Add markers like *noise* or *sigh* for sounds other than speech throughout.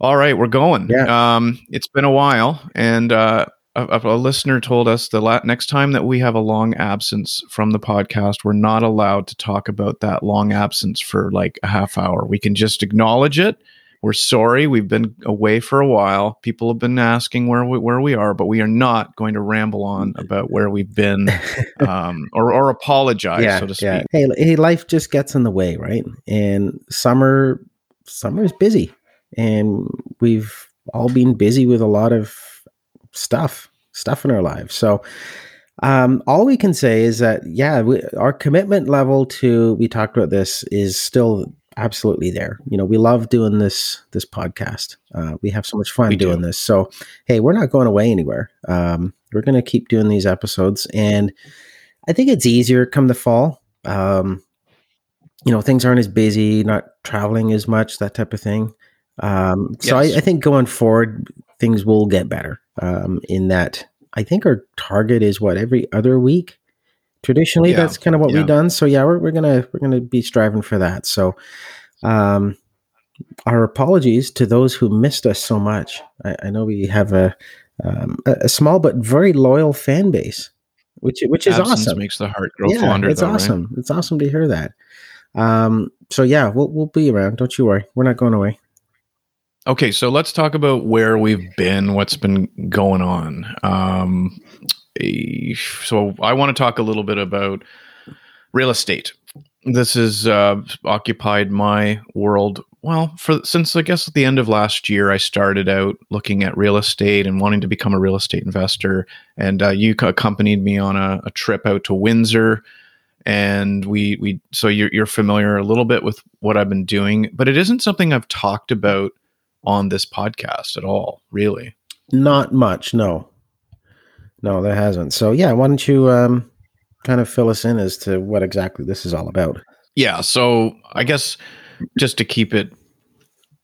All right, we're going. Yeah. Um, it's been a while, and uh, a, a listener told us the la- next time that we have a long absence from the podcast, we're not allowed to talk about that long absence for like a half hour. We can just acknowledge it. We're sorry. We've been away for a while. People have been asking where we, where we are, but we are not going to ramble on about where we've been *laughs* um, or, or apologize, yeah, so to speak. yeah. Hey, hey, life just gets in the way, right? And summer, summer is busy, and we've all been busy with a lot of stuff, stuff in our lives. So, um, all we can say is that yeah, we, our commitment level to we talked about this is still absolutely there. You know, we love doing this this podcast. Uh, we have so much fun We do. doing this. So, hey, we're not going away anywhere. Um, we're going to keep doing these episodes, and I think it's easier come the fall. Um, you know, things aren't as busy, not traveling as much, that type of thing. Um, so Yes. I, I think going forward, things will get better. Um, in that, I think our target is what every other week. Traditionally, Yeah, that's kind of what yeah. we've done. So yeah, we're, we're gonna we're gonna be striving for that. So, um, our apologies to those who missed us so much. I, I know we have a um, a, a small but very loyal fan base, which which is Absence awesome. makes the heart grow yeah, fonder. it's though, right? awesome. It's awesome to hear that. Um, so yeah, we'll we'll be around. Don't you worry. We're not going away. Okay, so let's talk about where we've been, what's been going on. Um, eh, so I want to talk a little bit about real estate. This has uh, occupied my world. Well, for since I guess at the end of last year, I started out looking at real estate and wanting to become a real estate investor. And uh, you accompanied me on a, a trip out to Windsor, and we we so you're, you're familiar a little bit with what I've been doing, but it isn't something I've talked about on this podcast at all, really. Not much. No, no, there hasn't. So yeah, why don't you um, kind of fill us in as to what exactly this is all about? Yeah, so I guess just to keep it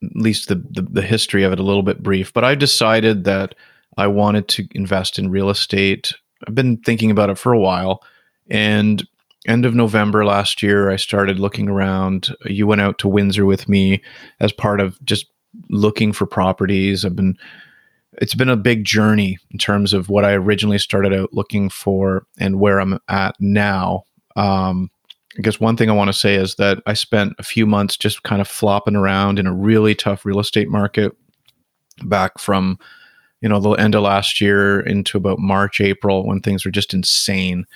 at least the, the the history of it a little bit brief, but I decided that I wanted to invest in real estate. I've been thinking about it for a while and end of November last year I started looking around. You went out to Windsor with me as part of just looking for properties. I've been it's been a big journey in terms of what I originally started out looking for and where I'm at now. Um, I guess one thing I want to say is that I spent a few months just kind of flopping around in a really tough real estate market back from you know the end of last year into about March April when things were just insane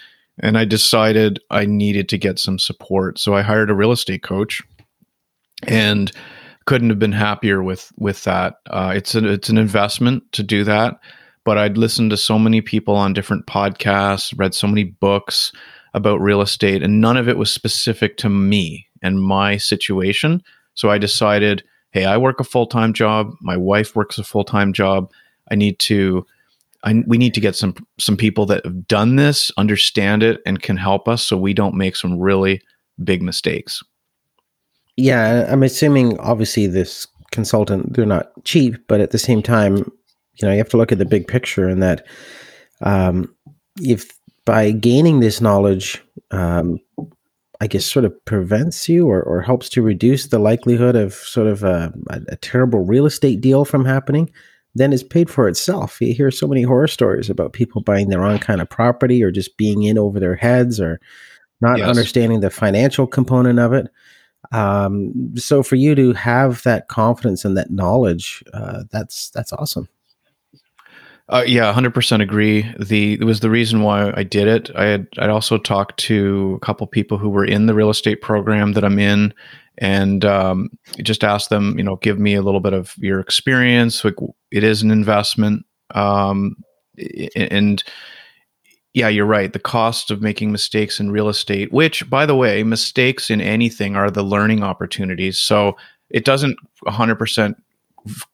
and I decided I needed to get some support so I hired a real estate coach and couldn't have been happier with with that. Uh, it's an it's an investment to do that but I'd listened to so many people on different podcasts read so many books about real estate and none of it was specific to me and my situation. So i decided hey i work a full-time job my wife works a full-time job. I need to I, we need to get some some people that have done this understand it and can help us so we don't make some really big mistakes Yeah, I'm assuming obviously this consultant they're not cheap, but at the same time, you know, you have to look at the big picture and that um, if by gaining this knowledge, um, I guess sort of prevents you or, or helps to reduce the likelihood of sort of a, a, a terrible real estate deal from happening, then it's paid for itself. You hear so many horror stories about people buying the wrong kind of property or just being in over their heads or not Yes. understanding the financial component of it. Um, so for you to have that confidence and that knowledge, uh, that's that's awesome. Uh, yeah, hundred percent agree. The it was the reason why I did it. I had I'd also talked to a couple people who were in the real estate program that I'm in, and um, just asked them, you know, give me a little bit of your experience. Like it is an investment, um, and yeah, you're right. The cost of making mistakes in real estate, which by the way, mistakes in anything are the learning opportunities. So it doesn't 100 percent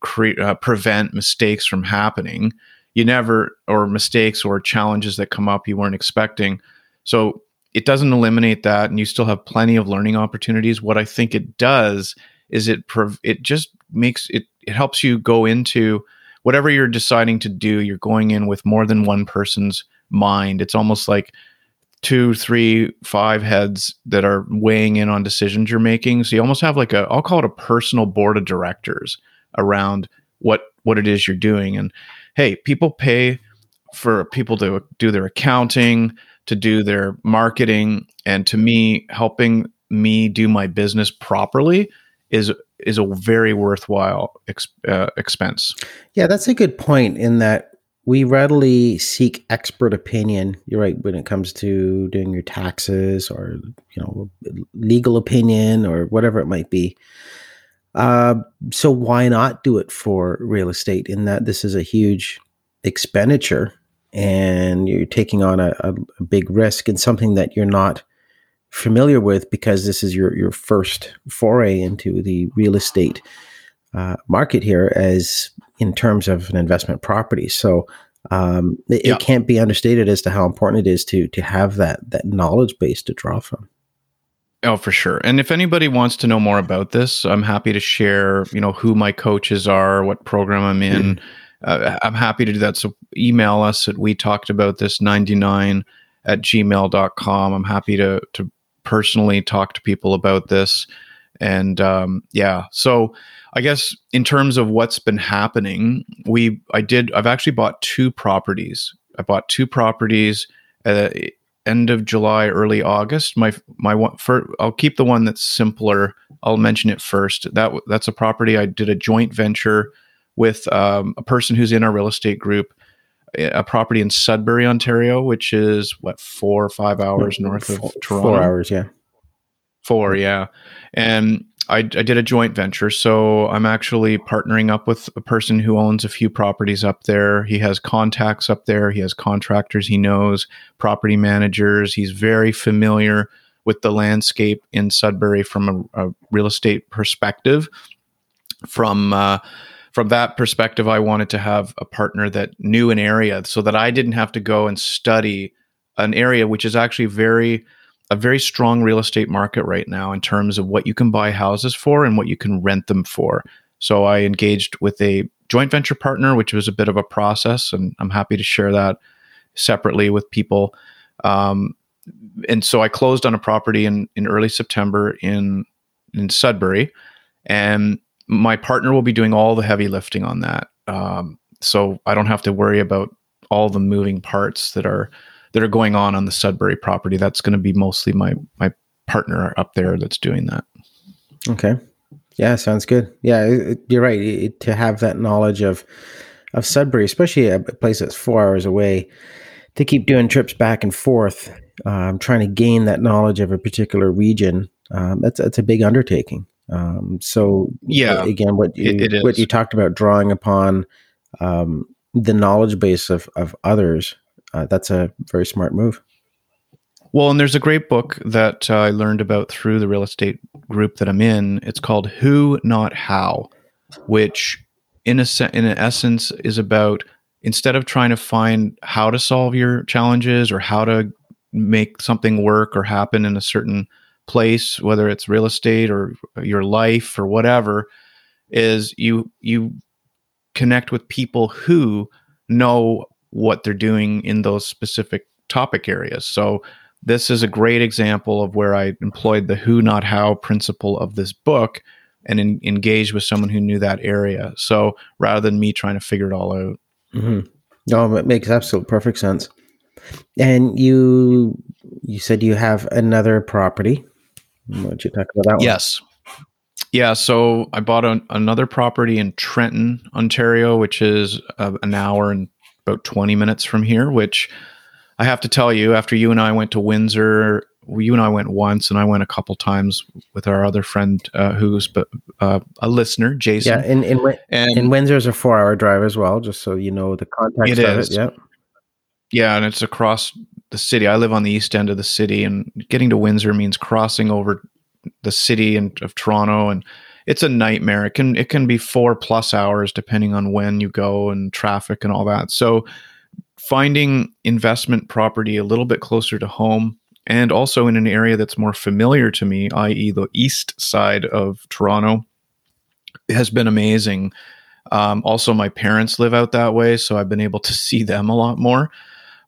cre- uh, prevent mistakes from happening you never or mistakes or challenges that come up you weren't expecting so it doesn't eliminate that and you still have plenty of learning opportunities what i think it does is it prov- it just makes it it helps you go into whatever you're deciding to do you're going in with more than one person's mind it's almost like two three five heads that are weighing in on decisions you're making so you almost have like a i'll call it a personal board of directors around what what it is you're doing. And hey, people pay for people to do their accounting, to do their marketing, and to me, helping me do my business properly is is a very worthwhile uh, expense. Yeah, that's a good point. In that we readily seek expert opinion. You're right when it comes to doing your taxes or you know legal opinion or whatever it might be. Uh, so why not do it for real estate? In that this is a huge expenditure and you're taking on a, a, big risk and something that you're not familiar with because this is your your first foray into the real estate uh, market here as in terms of an investment property. So um, it, yeah. it, can't be understated as to how important it is to to have that that knowledge base to draw from. Oh, for sure. And if anybody wants to know more about this, I'm happy to share. You know who my coaches are, what program I'm in. Mm. Uh, I'm happy to do that. So email us at we talked about this 99 at gmail.com. I'm happy to to personally talk to people about this. And um, yeah, so I guess in terms of what's been happening, we I did I've actually bought two properties. I bought two properties at end of July, early August. My my one for I'll keep the one that's simpler. I'll mention it first. That that's a property I did a joint venture with um, a person who's in our real estate group a property in Sudbury, Ontario, which is what four or five hours north of Toronto. Four hours, yeah. Four, yeah. And I, I did a joint venture, so I'm actually partnering up with a person who owns a few properties up there. He has contacts up there. He has contractors he knows, property managers. He's very familiar with the landscape in Sudbury from a, a real estate perspective. From uh, from that perspective, I wanted to have a partner that knew an area so that I didn't have to go and study an area which is actually very a very strong real estate market right now in terms of what you can buy houses for and what you can rent them for. So I engaged with a joint venture partner, which was a bit of a process, and I'm happy to share that separately with people. Um, and so I closed on a property in, in early September in in Sudbury, and my partner will be doing all the heavy lifting on that. Um, so I don't have to worry about all the moving parts that are that are going on on the Sudbury property. That's going to be mostly my my partner up there that's doing that. Okay. Yeah, sounds good. Yeah, it, you're right. It, to have that knowledge of of Sudbury, especially a place that's four hours away, to keep doing trips back and forth, um, trying to gain that knowledge of a particular region, um, that's that's a big undertaking. Um, so yeah, again, what you it, what you talked about drawing upon um, the knowledge base of of others, uh, that's a very smart move. Well, and there's a great book that uh, I learned about through the real estate group that I'm in. It's called Who Not How, which in a se- in essence is about instead of trying to find how to solve your challenges or how to make something work or happen in a certain place, whether it's real estate or your life or whatever, is you you connect with people who know what they're doing in those specific topic areas. So this is a great example of where I employed the who not how principle of this book and in, engaged with someone who knew that area. So rather than me trying to figure it all out. Mm-hmm. No, it makes absolute perfect sense. And you you said you have another property why don't you talk about that one? Yes. Yeah, so I bought an, another property in Trenton, Ontario, which is uh, an hour and about 20 minutes from here, which I have to tell you, after you and I went to Windsor, you and I went once, and I went a couple times with our other friend uh, who's uh, a listener, Jason. Yeah, and, and, and, and Windsor's a four hour drive as well, just so you know the context it of is. it. Yeah. Yeah, and it's across the city. I live on the east end of the city, and getting to Windsor means crossing over the city and of Toronto, and it's a nightmare. It can it can be four plus hours depending on when you go and traffic and all that. So finding investment property a little bit closer to home and also in an area that's more familiar to me, i.e., the east side of Toronto, has been amazing. Um, also, my parents live out that way, so I've been able to see them a lot more.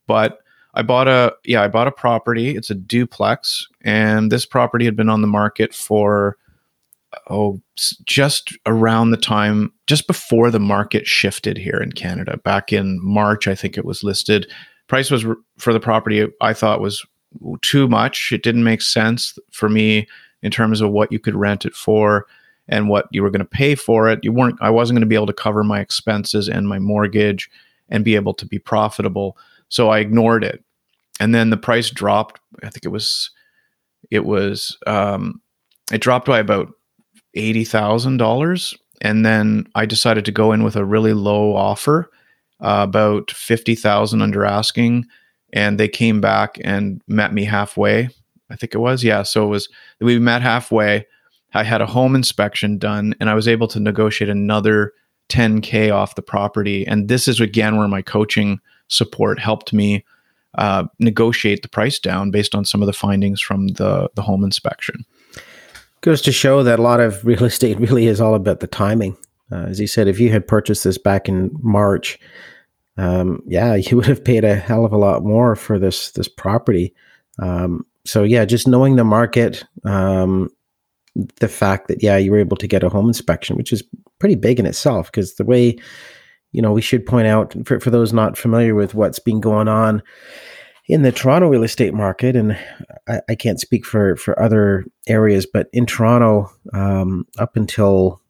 But I bought a yeah, I bought a property. It's a duplex, and this property had been on the market for oh, just around the time, just before the market shifted here in Canada. Back in March, I think it was listed. Price was for the property I thought was too much. It didn't make sense for me in terms of what you could rent it for and what you were going to pay for it. You weren't. I wasn't going to be able to cover my expenses and my mortgage and be able to be profitable. So I ignored it. And then the price dropped. I think it was, it was, um, it dropped by about eighty thousand dollars. And then I decided to go in with a really low offer, uh, about fifty thousand under asking, and they came back and met me halfway. I think it was, yeah. So it was we met halfway. I had a home inspection done, and I was able to negotiate another 10k off the property. And this is again where my coaching support helped me uh, negotiate the price down based on some of the findings from the the home inspection. Goes to show that a lot of real *laughs* estate really is all about the timing. Uh, as you said, if you had purchased this back in March, um, yeah, *laughs* you would have paid a hell of a lot more for this this property. Um, so yeah, just knowing the market, um, the fact that yeah, you were able to get a home inspection, which is pretty big in itself, because the way you know we should point out for, for those not familiar with what's been going on in the Toronto real estate market, and I, I can't speak for for other areas, but in Toronto, um, up until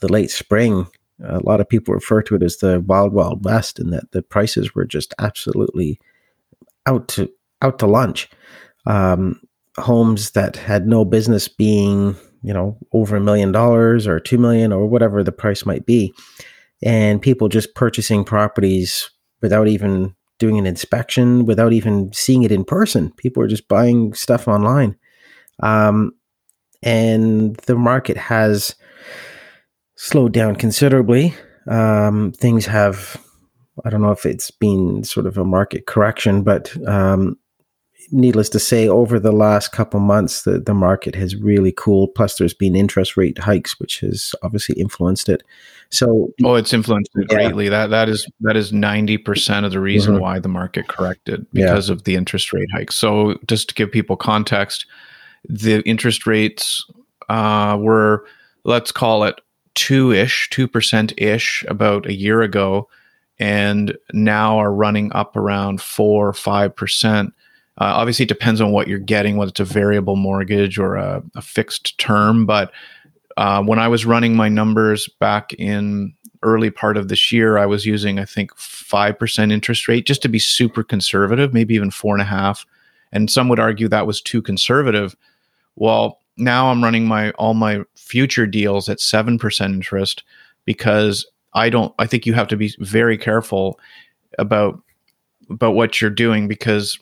the late spring, a lot of people refer to it as the wild wild west, and that the prices were just absolutely out to out to lunch. Um, homes that had no business being, you know, over a million dollars or two million or whatever the price might be, and people just purchasing properties without even doing an inspection, without even seeing it in person. People are just buying stuff online, um, and the market has slowed down considerably. Um, things have, I don't know if it's been sort of a market correction, but um, needless to say, over the last couple months, the, the market has really cooled. Plus, there's been interest rate hikes, which has obviously influenced it. So, oh, it's influenced it yeah. greatly. That that is that is ninety percent of the reason mm-hmm. why the market corrected because yeah. of the interest rate hikes. So, just to give people context, the interest rates uh, were, let's call it two ish, two percent ish, about a year ago, and now are running up around four or five percent uh, obviously, it depends on what you're getting, whether it's a variable mortgage or a, a fixed term. But uh, when I was running my numbers back in early part of this year, I was using I think five percent interest rate just to be super conservative, maybe even four and a half. And some would argue that was too conservative. Well, now I'm running my all my future deals at seven percent interest because I don't. I think you have to be very careful about about what you're doing because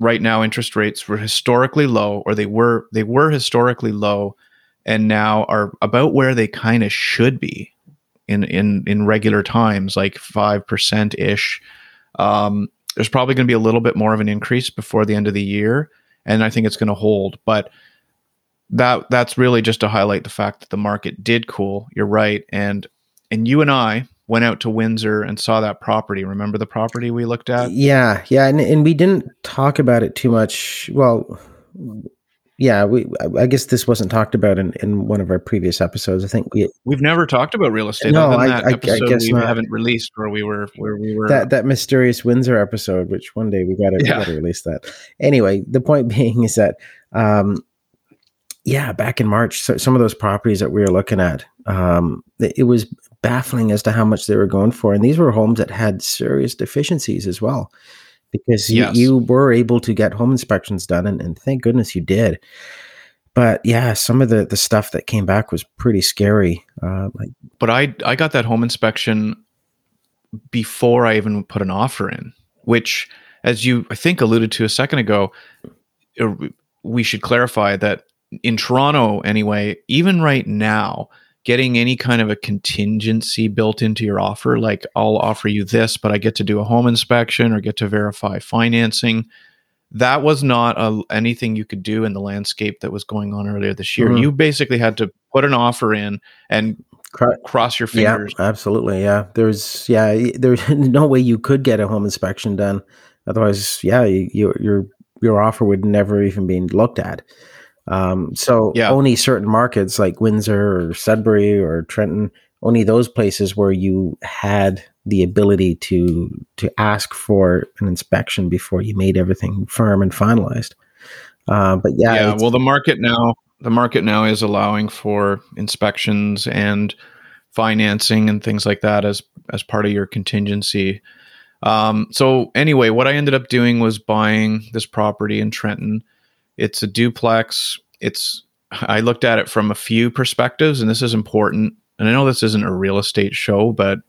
right now interest rates were historically low or they were they were historically low and now are about where they kind of should be in in in regular times like 5% ish um, there's probably going to be a little bit more of an increase before the end of the year and i think it's going to hold but that that's really just to highlight the fact that the market did cool. You're right and and you and i went out to Windsor and saw that property. Remember the property we looked at? Yeah, yeah, and and we didn't talk about it too much. Well, yeah, we I guess this wasn't talked about in, in one of our previous episodes. I think we we've never talked about real estate. No, I, I, I, guess we not. haven't released where we were where we were that that mysterious Windsor episode, which one day we got to yeah. release that. Anyway, the point *laughs* being is that. Um, yeah, back in March, so some of those properties that we were looking at, um, it was baffling as to how much they were going for. And these were homes that had serious deficiencies as well, because yes. you, you, were able to get home inspections done, and, and, thank goodness you did. But yeah, some of the the stuff that came back was pretty scary. Uh, like, but I I got that home inspection before I even put an offer in, which, as you I think alluded to a second ago, uh, we should clarify that in Toronto anyway, even right now getting any kind of a contingency built into your offer, like I'll offer you this, but I get to do a home inspection or get to verify financing. That was not a, anything you could do in the landscape that was going on earlier this year. Mm-hmm. You basically had to put an offer in and cross your fingers. Yeah, absolutely. Yeah, there's yeah, there's *laughs* no way you could get a home inspection done. Otherwise, yeah, you, your your your offer would never even be looked at. Um, so Yeah. only certain markets like Windsor or Sudbury or Trenton, only those places where you had the ability to to ask for an inspection before you made everything firm and finalized. Uh, but yeah, yeah well the market now the market now is allowing for inspections and financing and things like that as as part of your contingency um, so anyway what i ended up doing was buying this property in trenton it's a duplex. It's i looked at it from a few perspectives and this is important. And i know this isn't a real estate show but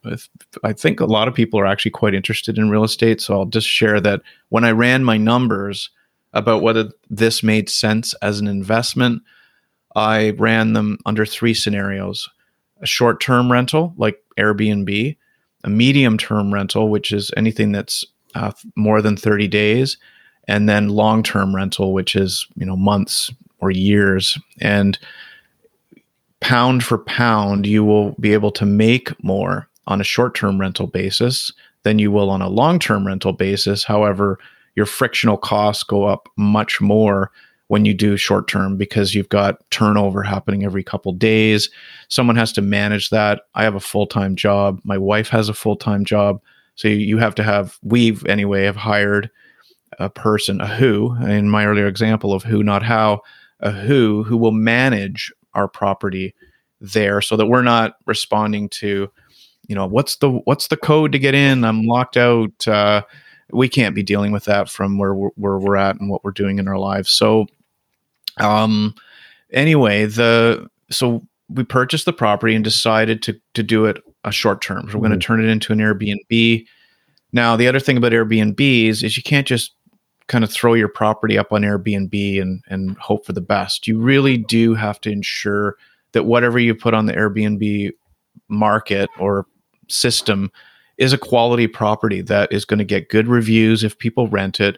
i think a lot of people are actually quite interested in real estate. So i'll just share that when i ran my numbers about whether this made sense as an investment. I ran them under three scenarios. A short term rental, like Airbnb, a medium term rental, which is anything that's uh, more than 30 days, and then long term rental, which is, you know, months or years. And pound for pound, you will be able to make more on a short term rental basis than you will on a long term rental basis. However, your frictional costs go up much more when you do short term because you've got turnover happening every couple days. Someone has to manage that. I have a full time job. My wife has a full time job. So you have to have, we've anyway, have hired a person, a who, in my earlier example of who, not how, a who, who will manage our property there so that we're not responding to, you know, what's the, what's the code to get in? I'm locked out. Uh, we can't be dealing with that from where we're, where we're at and what we're doing in our lives. So, um, anyway, the so we purchased the property and decided to to do it a short term. So we're going to turn it into an Airbnb. Now, the other thing about Airbnbs is you can't just kind of throw your property up on Airbnb and and hope for the best. You really do have to ensure that whatever you put on the Airbnb market or system is a quality property that is going to get good reviews if people rent it.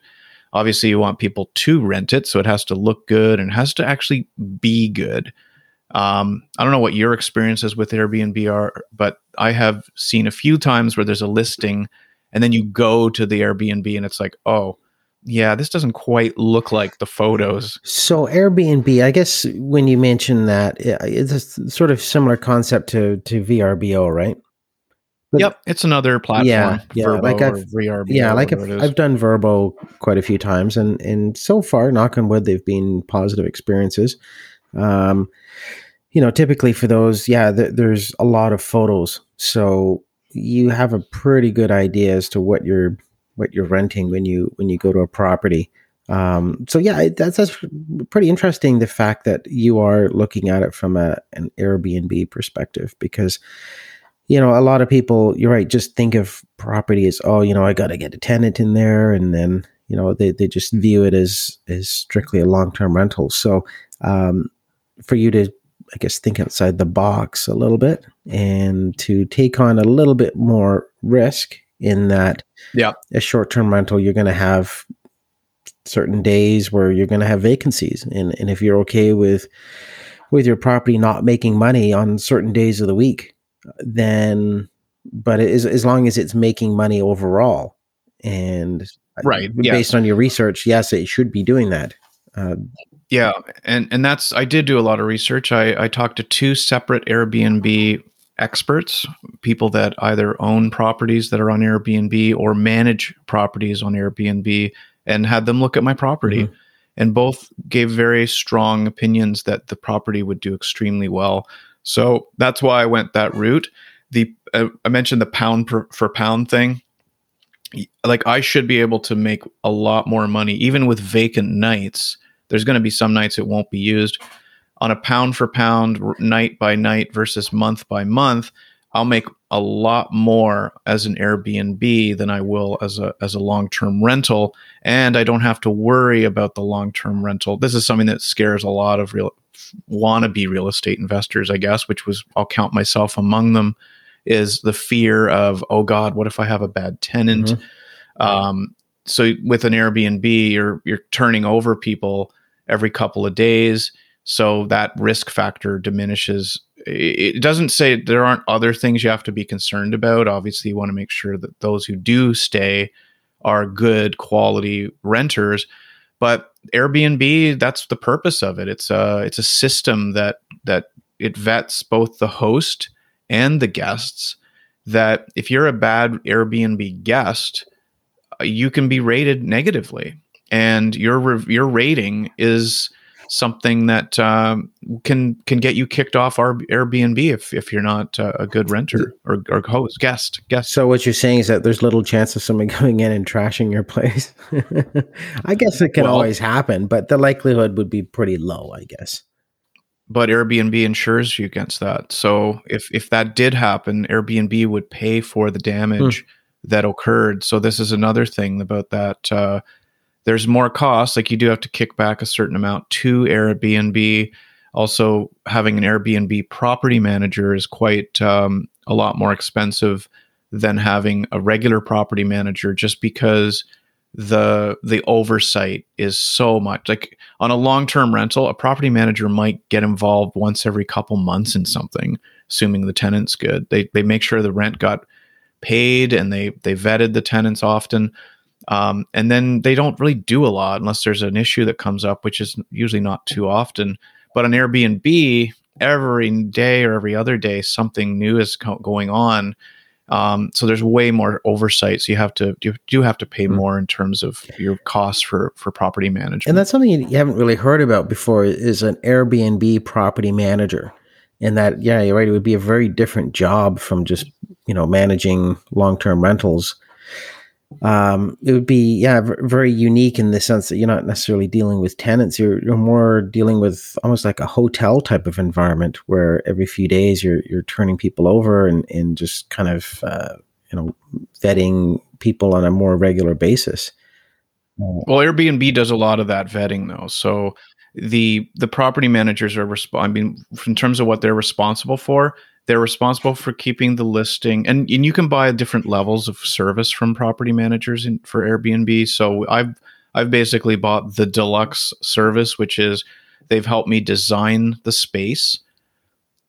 Obviously, you want people to rent it, so it has to look good and has to actually be good. Um, I don't know what your experiences with Airbnb are, but I have seen a few times where there's a listing and then you go to the Airbnb and it's like, oh, yeah, this doesn't quite look like the photos. So Airbnb, I guess when you mention that, it's a sort of similar concept to to VRBO, right? But- Yep, it's another platform. Yeah, yeah, VRBO like I've- VRBO, Yeah, like I've. I've done VRBO quite a few times, and and so far, knock on wood, they've been positive experiences. Um, you know, typically for those, yeah, th- there's a lot of photos, so you have a pretty good idea as to what you're what you're renting when you when you go to a property. Um, so yeah, that's that's pretty interesting. The fact that you are looking at it from a an Airbnb perspective, because you know a lot of people, you're right, just think of property as oh, you know, I got to get a tenant in there, and then you know they they just view it as as strictly a long term rental. So um, for you to I guess think outside the box a little bit and to take on a little bit more risk in that Yeah. a short-term rental you're going to have certain days where you're going to have vacancies and and if you're okay with with your property not making money on certain days of the week then but it is, as long as it's making money overall and Right, based on your research yes it should be doing that uh, Yeah, and and that's I did do a lot of research. I I talked to two separate Airbnb experts, people that either own properties that are on Airbnb or manage properties on Airbnb, and had them look at my property. Mhm. And both gave very strong opinions that the property would do extremely well. So that's why I went that route. The uh, I mentioned the pound per, for pound thing. Like I should be able to make a lot more money, even with vacant nights there's going to be some nights it won't be used on a pound for pound night by night versus month by month i'll make a lot more as an airbnb than i will as a as a long-term rental. And i don't have to worry about the long-term rental. This is something that scares a lot of real wannabe real estate investors i guess which was i'll count myself among them is the fear of oh god what if i have a bad tenant? Mhm. um, so with an Airbnb, you're you're turning over people every couple of days, so that risk factor diminishes. It doesn't say there aren't other things you have to be concerned about. Obviously, you want to make sure that those who do stay are good quality renters, but Airbnb, that's the purpose of it. It's a it's a system that that it vets both the host and the guests. That if you're a bad Airbnb guest, uh, you can be rated negatively, and your your rating is something that um, can can get you kicked off our Airbnb if if you're not uh, a good renter or, or host guest guest. So what you're saying is that there's little chance of someone coming *laughs* in and trashing your place. *laughs* I guess it can well, always happen, but the likelihood would be pretty low, I guess. But Airbnb insures you against that. So if if that did happen, Airbnb would pay for the damage hmm. that occurred. So this is another thing about that. Uh, there's more costs. Like you do have to kick back a certain amount to Airbnb. Also, having an Airbnb property manager is quite um, a lot more expensive than having a regular property manager, just because the the oversight is so much. Like on a long term rental, a property manager might get involved once every couple months in something, assuming the tenant's good. They they make sure the rent got paid and they they vetted the tenants often um, and then they don't really do a lot unless there's an issue that comes up, which is usually not too often. But on Airbnb, every day or every other day, something new is co- going on. Um, so there's way more oversight. So you have to you do have to pay mm-hmm. more in terms of your costs for for property management. And that's something you haven't really heard about before is an Airbnb property manager. And that, yeah, you're right. It would be a very different job from just you know managing long term rentals um, it would be yeah v- very unique in the sense that you're not necessarily dealing with tenants. You're, you're more dealing with almost like a hotel type of environment where every few days you're you're turning people over and, and just kind of uh, you know vetting people on a more regular basis. Well airbnb does a lot of that vetting though. So the the property managers are resp- i mean in terms of what they're responsible for they're responsible for keeping the listing, and, and you can buy different levels of service from property managers in, for Airbnb. So I've I've basically bought the deluxe service, which is they've helped me design the space.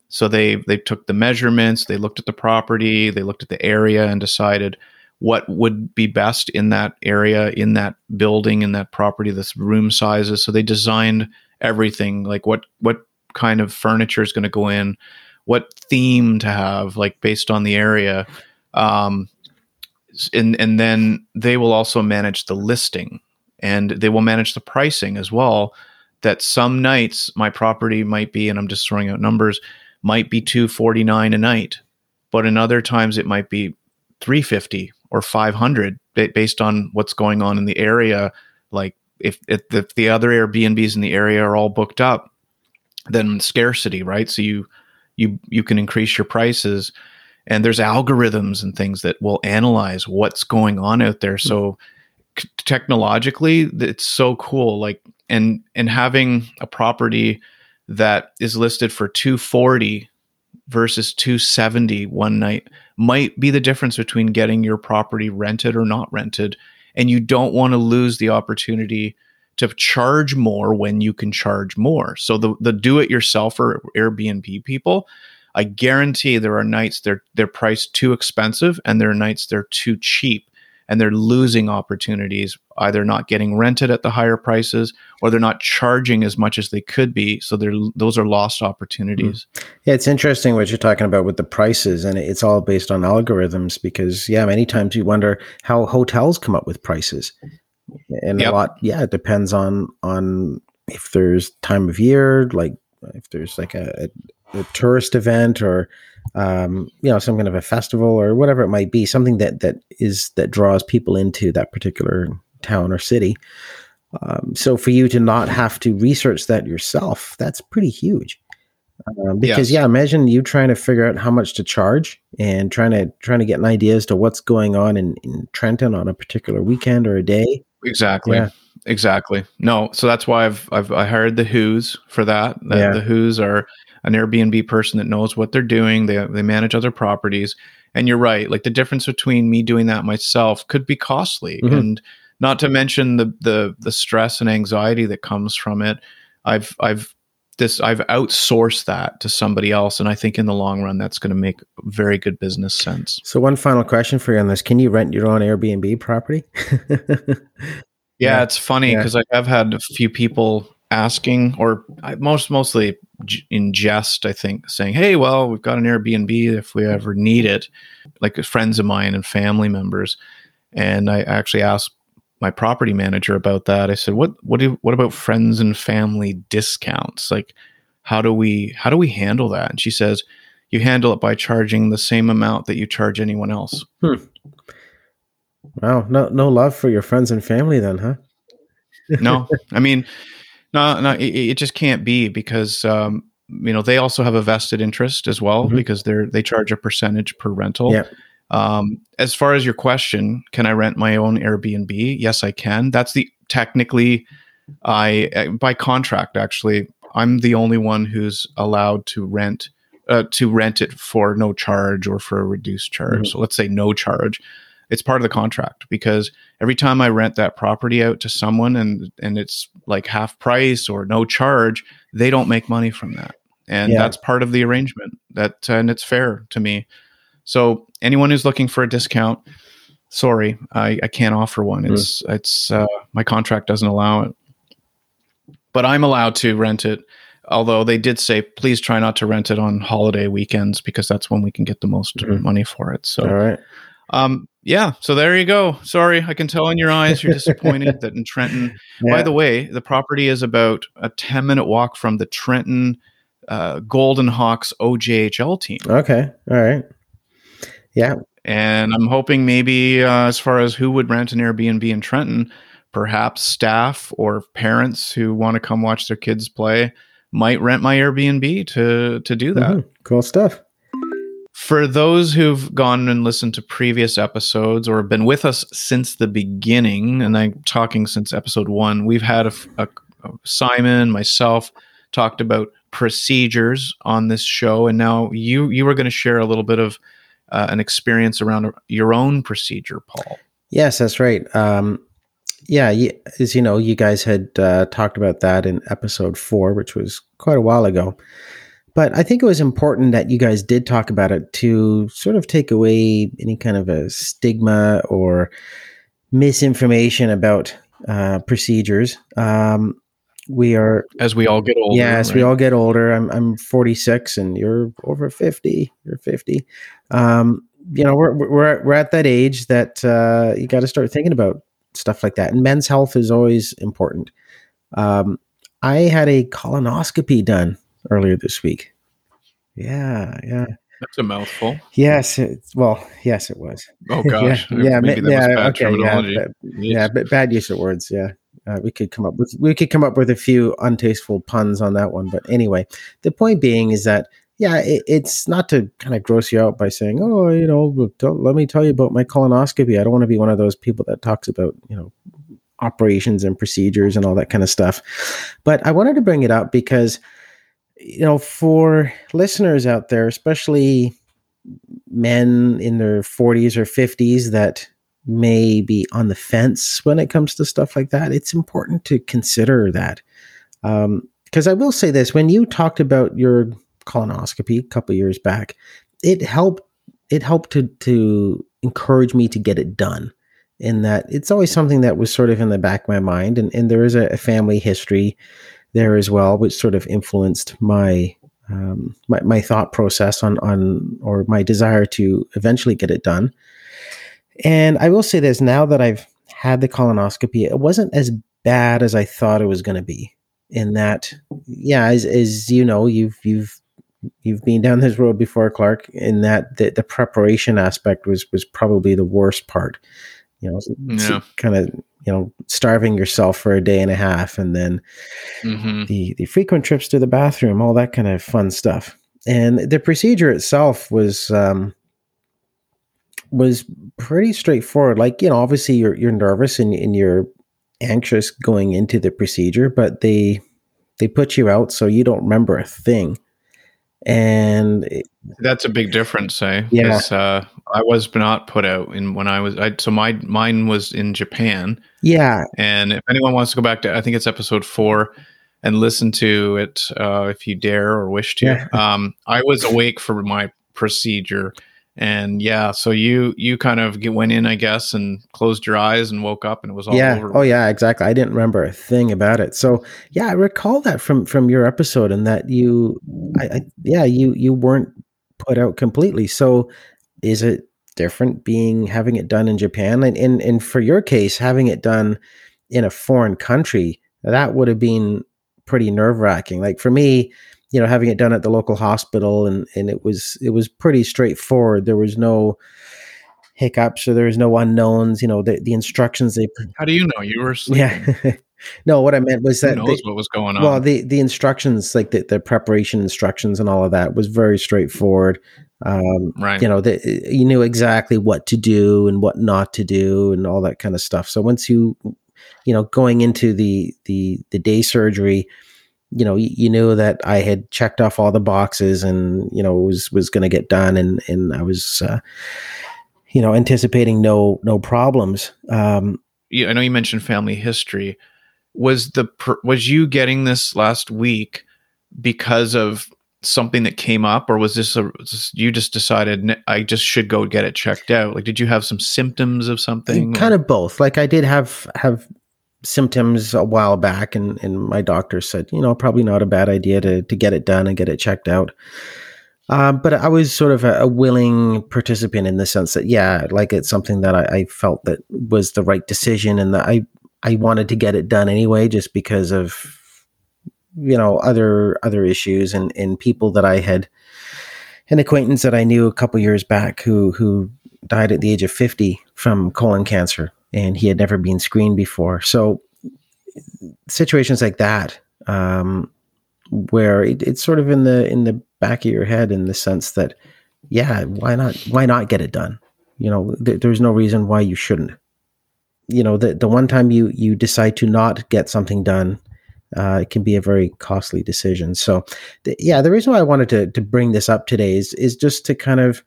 So they they took the measurements, they looked at the property, they looked at the area, and decided what would be best in that area, in that building, in that property, this room sizes. So they designed everything, like what what kind of furniture is going to go in, what theme to have, like based on the area. Um, and and then they will also manage the listing and they will manage the pricing as well. That some nights my property might be, and I'm just throwing out numbers, might be 249 a night, but in other times it might be 350 or 500 based on what's going on in the area. Like if, if, if the other Airbnbs in the area are all booked up, then scarcity, right? So you you you can increase your prices. And there's algorithms and things that will analyze what's going on out there. So mm-hmm. c- technologically it's so cool. Like and and having a property that is listed for 240 versus 270 one night might be the difference between getting your property rented or not rented. And you don't want to lose the opportunity to charge more when you can charge more. So the the do it yourself or Airbnb people, I guarantee there are nights they're they're priced too expensive and there are nights they're too cheap and they're losing opportunities either not getting rented at the higher prices or they're not charging as much as they could be. So they're those are lost opportunities. Hmm. Yeah it's interesting what you're talking about with the prices and it's all based on algorithms because yeah many times you wonder how hotels come up with prices and yep. a lot yeah it depends on on if there's time of year like if there's like a, a, a tourist event or um, you know some kind of a festival or whatever it might be something that that is that draws people into that particular town or city um, so for you to not have to research that yourself that's pretty huge um, because yes. yeah imagine you trying to figure out how much to charge and trying to trying to get an idea as to what's going on in, in trenton on a particular weekend or a day Exactly. Yeah. Exactly. No, so that's why I've I've I hired the Who's for that. The, yeah. the Who's are an Airbnb person that knows what they're doing. They they manage other properties. And you're right. Like the difference between me doing that myself could be costly, mm-hmm. and not to mention the the the stress and anxiety that comes from it. I've I've this I've outsourced that to somebody else, and I think in the long run that's going to make very good business sense. So, one final question for you on this: Can you rent your own Airbnb property? *laughs* Yeah, Yeah. it's funny Yeah. because I have had a few people asking, or I, most mostly in jest, I think, saying, "Hey, well, we've got an Airbnb if we ever need it," like friends of mine and family members. And I actually asked my property manager about that. I said, "What what do what about friends and family discounts? Like, how do we how do we handle that?" And she says, "You handle it by charging the same amount that you charge anyone else." Wow, no no love for your friends and family then, huh? no *laughs* i mean no no it, it just can't be because um you know they also have a vested interest as well Mhm. because they're they charge a percentage per rental Yeah. Um as far as your question can i rent my own airbnb yes i can that's the technically i uh, by contract actually i'm the only one who's allowed to rent uh, to rent it for no charge or for a reduced charge Mhm. so let's say no charge it's part of the contract because every time I rent that property out to someone and and it's like half price or no charge, they don't make money from that. And Yeah. that's part of the arrangement. That and it's fair to me. So anyone who's looking for a discount, sorry, I, I can't offer one. Hmm. It's it's uh, my contract doesn't allow it. But I'm allowed to rent it. Although they did say, please try not to rent it on holiday weekends because that's when we can get the most Mhm. money for it. So All right. um, yeah, so there you go. Sorry, I can tell in your eyes you're disappointed that in Trenton. *laughs* By the way, the property is about a 10 minute walk from the Trenton uh, Golden Hawks OJHL team. Okay. All right. Yeah. And I'm hoping maybe uh, as far as who would rent an Airbnb in Trenton, perhaps staff or parents who want to come watch their kids play might rent my Airbnb to to do that. Mhm. Cool stuff. For those who've gone and listened to previous episodes or been with us since the beginning, and I'm talking since episode one, we've had a, a- a- Simon, myself, talked about procedures on this show, and now you you were going to share a little bit of uh, an experience around your own procedure, Paul. Yes, that's right. Um, yeah, as you know, you guys had uh, talked about that in episode four, which was quite a while ago. But I think it was important that you guys did talk about it to sort of take away any kind of a stigma or misinformation about uh, procedures. Um, we are As we all get older, yes, we right? all get older. I'm I'm 46, and you're over 50. You're 50. Um, you know, we're we're we're at that age that uh, you got to start thinking about stuff like that. And men's health is always important. Um, I had a colonoscopy done earlier this week. Yeah, yeah, That's a mouthful. yes. It, well, yes, it was. Oh *laughs* gosh, yeah, yeah, maybe that yeah, was bad okay, yeah, but- yeah, but bad use of words. Yeah, uh, we could come up with we could come up with a few untasteful puns on that one. But anyway, the point being is that yeah, it, it's not to kind of gross you out by saying, oh, you know, don't, let me tell you about my colonoscopy. I don't want to be one of those people that talks about you know operations and procedures and all that kind of stuff. But I wanted to bring it up because you know for listeners out there, especially men in their 40s or 50s that may be on the fence when it comes to stuff like that, it's important to consider that. Because I will say this when you talked about your colonoscopy a couple years back, it helped. It helped to to encourage me to get it done. In that, it's always something that was sort of in the back of my mind, and, and there is a, a family history there as well, which sort of influenced my um, my, my thought process on on or my desire to eventually get it done. And I will say this: now that I've had the colonoscopy, it wasn't as bad as I thought it was going to be. In that, yeah, as, as you know, you've you've you've been down this road before, Clark. In that, the, the preparation aspect was was probably the worst part. You know, Yeah. kind of you know starving yourself for a day and a half, and then hmm the the frequent trips to the bathroom, all that kind of fun stuff. And the procedure itself was um, was pretty straightforward. Like you know, obviously you're you're nervous and, and you're anxious going into the procedure, but they they put you out so you don't remember a thing. And it- That's a big difference, eh? Yeah. Uh, I was not put out in when I was. I, so my mine was in Japan, yeah, and if anyone wants to go back to, I think it's episode four, and listen to it uh, if you dare or wish to. Yeah. Um, I was awake for my procedure, And yeah, so you you kind of get, went in, I guess, and closed your eyes and woke up, and it was all yeah. over. Oh yeah, exactly. I didn't remember a thing about it. So yeah, I recall that from from your episode, and that you, I, I yeah, you you weren't put out completely. So is it different being having it done in Japan and and, and for your case having it done in a foreign country that would have been pretty nerve wracking. Like for me, you know, having it done at the local hospital and and it was it was pretty straightforward. There was no hiccups or there was no unknowns. You know, the the instructions they. How do you know you were? Sleeping? Yeah. *laughs* no, what I meant was that knows what was going on. Well, the the instructions, like the, the preparation instructions and all of that, was very straightforward. Um, right. You know, the, you knew exactly what to do and what not to do and all that kind of stuff. So once you, you know, going into the the the day surgery, you know, you, you knew that I had checked off all the boxes and you know was was going to get done, and and I was, uh, you know, anticipating no no problems. Um, yeah, I know you mentioned family history. Was the was you getting this last week because of something that came up or was this a you just decided i just should go get it checked out like did you have some symptoms of something kind or? of both like i did have have symptoms a while back and and my doctor said you know probably not a bad idea to to get it done and get it checked out. Um, but I was sort of a, a, willing participant in the sense that, yeah, like it's something that I, I, felt that was the right decision, and that I I wanted to get it done anyway, just because of you know other other issues and and people that I had an acquaintance that I knew a couple years back who who died at the age of 50 from colon cancer and he had never been screened before. So situations like that um, where it, it's sort of in the in the back of your head in the sense that yeah why not why not get it done? You know th- there's no reason why you shouldn't. You know the the one time you you decide to not get something done uh, it can be a very costly decision. So, th- yeah, the reason why I wanted to to bring this up today is is just to kind of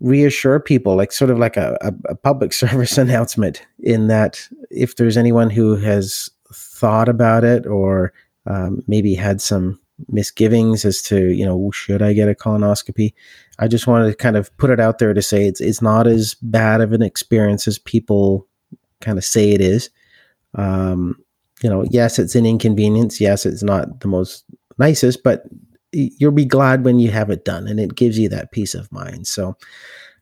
reassure people, like sort of like a, a, a public *laughs* service announcement, in that if there's anyone who has thought about it or um, maybe had some misgivings as to you know should I get a colonoscopy, I just wanted to kind of put it out there to say it's it's not as bad of an experience as people kind of say it is. Um, you know, yes, it's an inconvenience. Yes, it's not the most nicest, but you'll be glad when you have it done, and it gives you that peace of mind. So,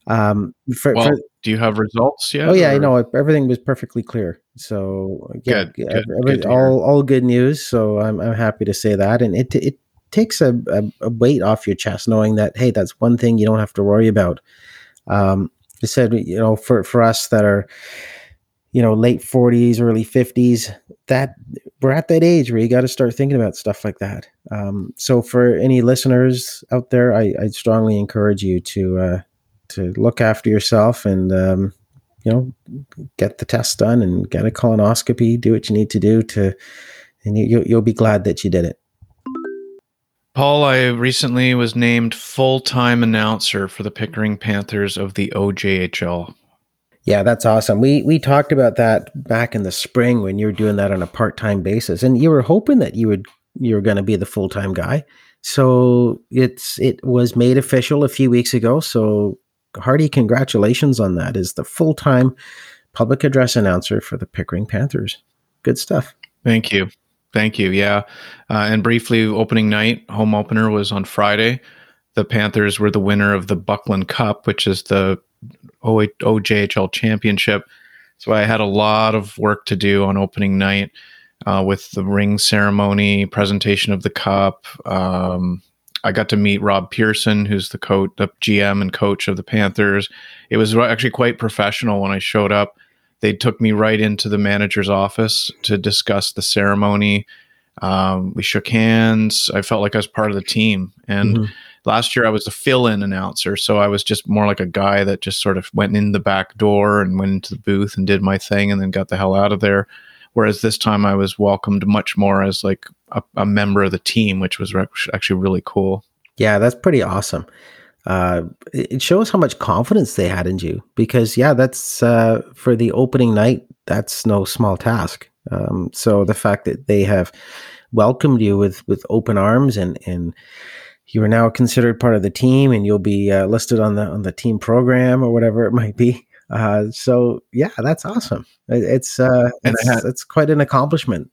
um, for, well, for, do you have results yet? Oh yeah, or? I know everything was perfectly clear. So yeah, good, good, every, good all all good news. So I'm I'm happy to say that, and it it takes a, a, a, weight off your chest knowing that hey, that's one thing you don't have to worry about. Um, I said you know for for us that are you know late 40s early 50s that we're at that age where you got to start thinking about stuff like that um, so for any listeners out there i, I strongly encourage you to uh, to look after yourself and um, you know get the test done and get a colonoscopy do what you need to do to and you, you'll be glad that you did it Paul, I recently was named full time announcer for the Pickering Panthers of the OJHL. Yeah, that's awesome. We we talked about that back in the spring when you were doing that on a part time basis, and you were hoping that you would you were going to be the full time guy. So it's it was made official a few weeks ago. So hearty congratulations on that. Is the full time public address announcer for the Pickering Panthers. Good stuff. Thank you. Thank you. Yeah. Uh, and briefly, opening night, home opener was on Friday. The Panthers were the winner of the Buckland Cup, which is the OJHL championship. So I had a lot of work to do on opening night uh, with the ring ceremony, presentation of the cup. Um, I got to meet Rob Pearson, who's the coach, the GM and coach of the Panthers. It was actually quite professional when I showed up. They took me right into the manager's office to discuss the ceremony. Um, we shook hands. I felt like I was part of the team, and mm-hmm last year I was a fill-in announcer, so I was just more like a guy that just sort of went in the back door and went into the booth and did my thing and then got the hell out of there. Whereas this time I was welcomed much more as like a, a member of the team, which was re- actually really cool. Yeah, that's pretty awesome. Uh, it shows how much confidence they had in you because yeah, that's uh, for the opening night. That's no small task. Um, so the fact that they have welcomed you with with open arms and and you are now considered part of the team, and you'll be uh, listed on the on the team program or whatever it might be. Uh, so yeah, that's awesome. It, it's uh, it's, had- it's quite an accomplishment.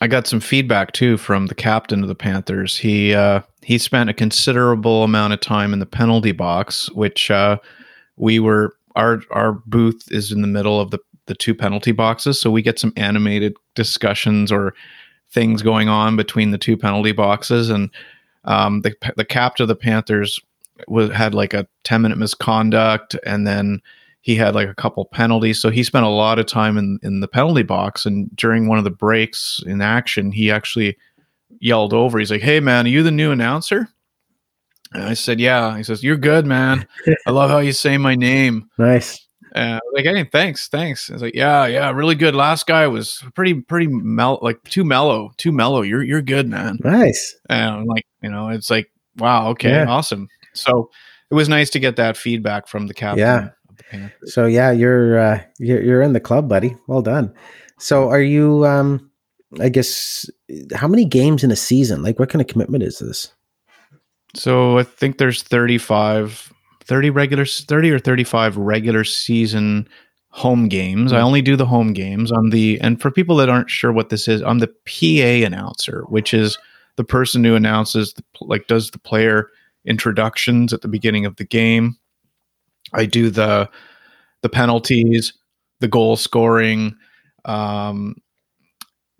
I got some feedback too from the captain of the Panthers. He uh, he spent a considerable amount of time in the penalty box, which uh, we were our our booth is in the middle of the the two penalty boxes, so we get some animated discussions or things going on between the two penalty boxes. And um, the the captain of the Panthers was, had like a ten minute misconduct, and then he had like a couple penalties. So he spent a lot of time in, in the penalty box. And during one of the breaks in action, he actually yelled over. He's like, Hey man, are you the new announcer? And I said, Yeah. He says, You're good, man. I love how you say my name. *laughs* Nice. Uh, like, hey, thanks, thanks. I was like, Yeah, yeah, really good. Last guy was pretty, pretty mel like too mellow, too mellow. You're you're good, man. Nice. And I'm like, you know, it's like, wow, okay, Yeah. awesome. So it was nice to get that feedback from the captain Yeah. the So yeah, you're uh, you're you're in the club, buddy. Well done. So are you? Um, I guess how many games in a season? Like, what kind of commitment is this? So I think there's 35, 30 regular, 30 or 35 regular season home games. I Mhm. only do the home games. I'm the, and for people that aren't sure what this is, I'm the PA announcer, which is the person who announces, the, like, does the player introductions at the beginning of the game. I do the, the penalties, the goal scoring, um,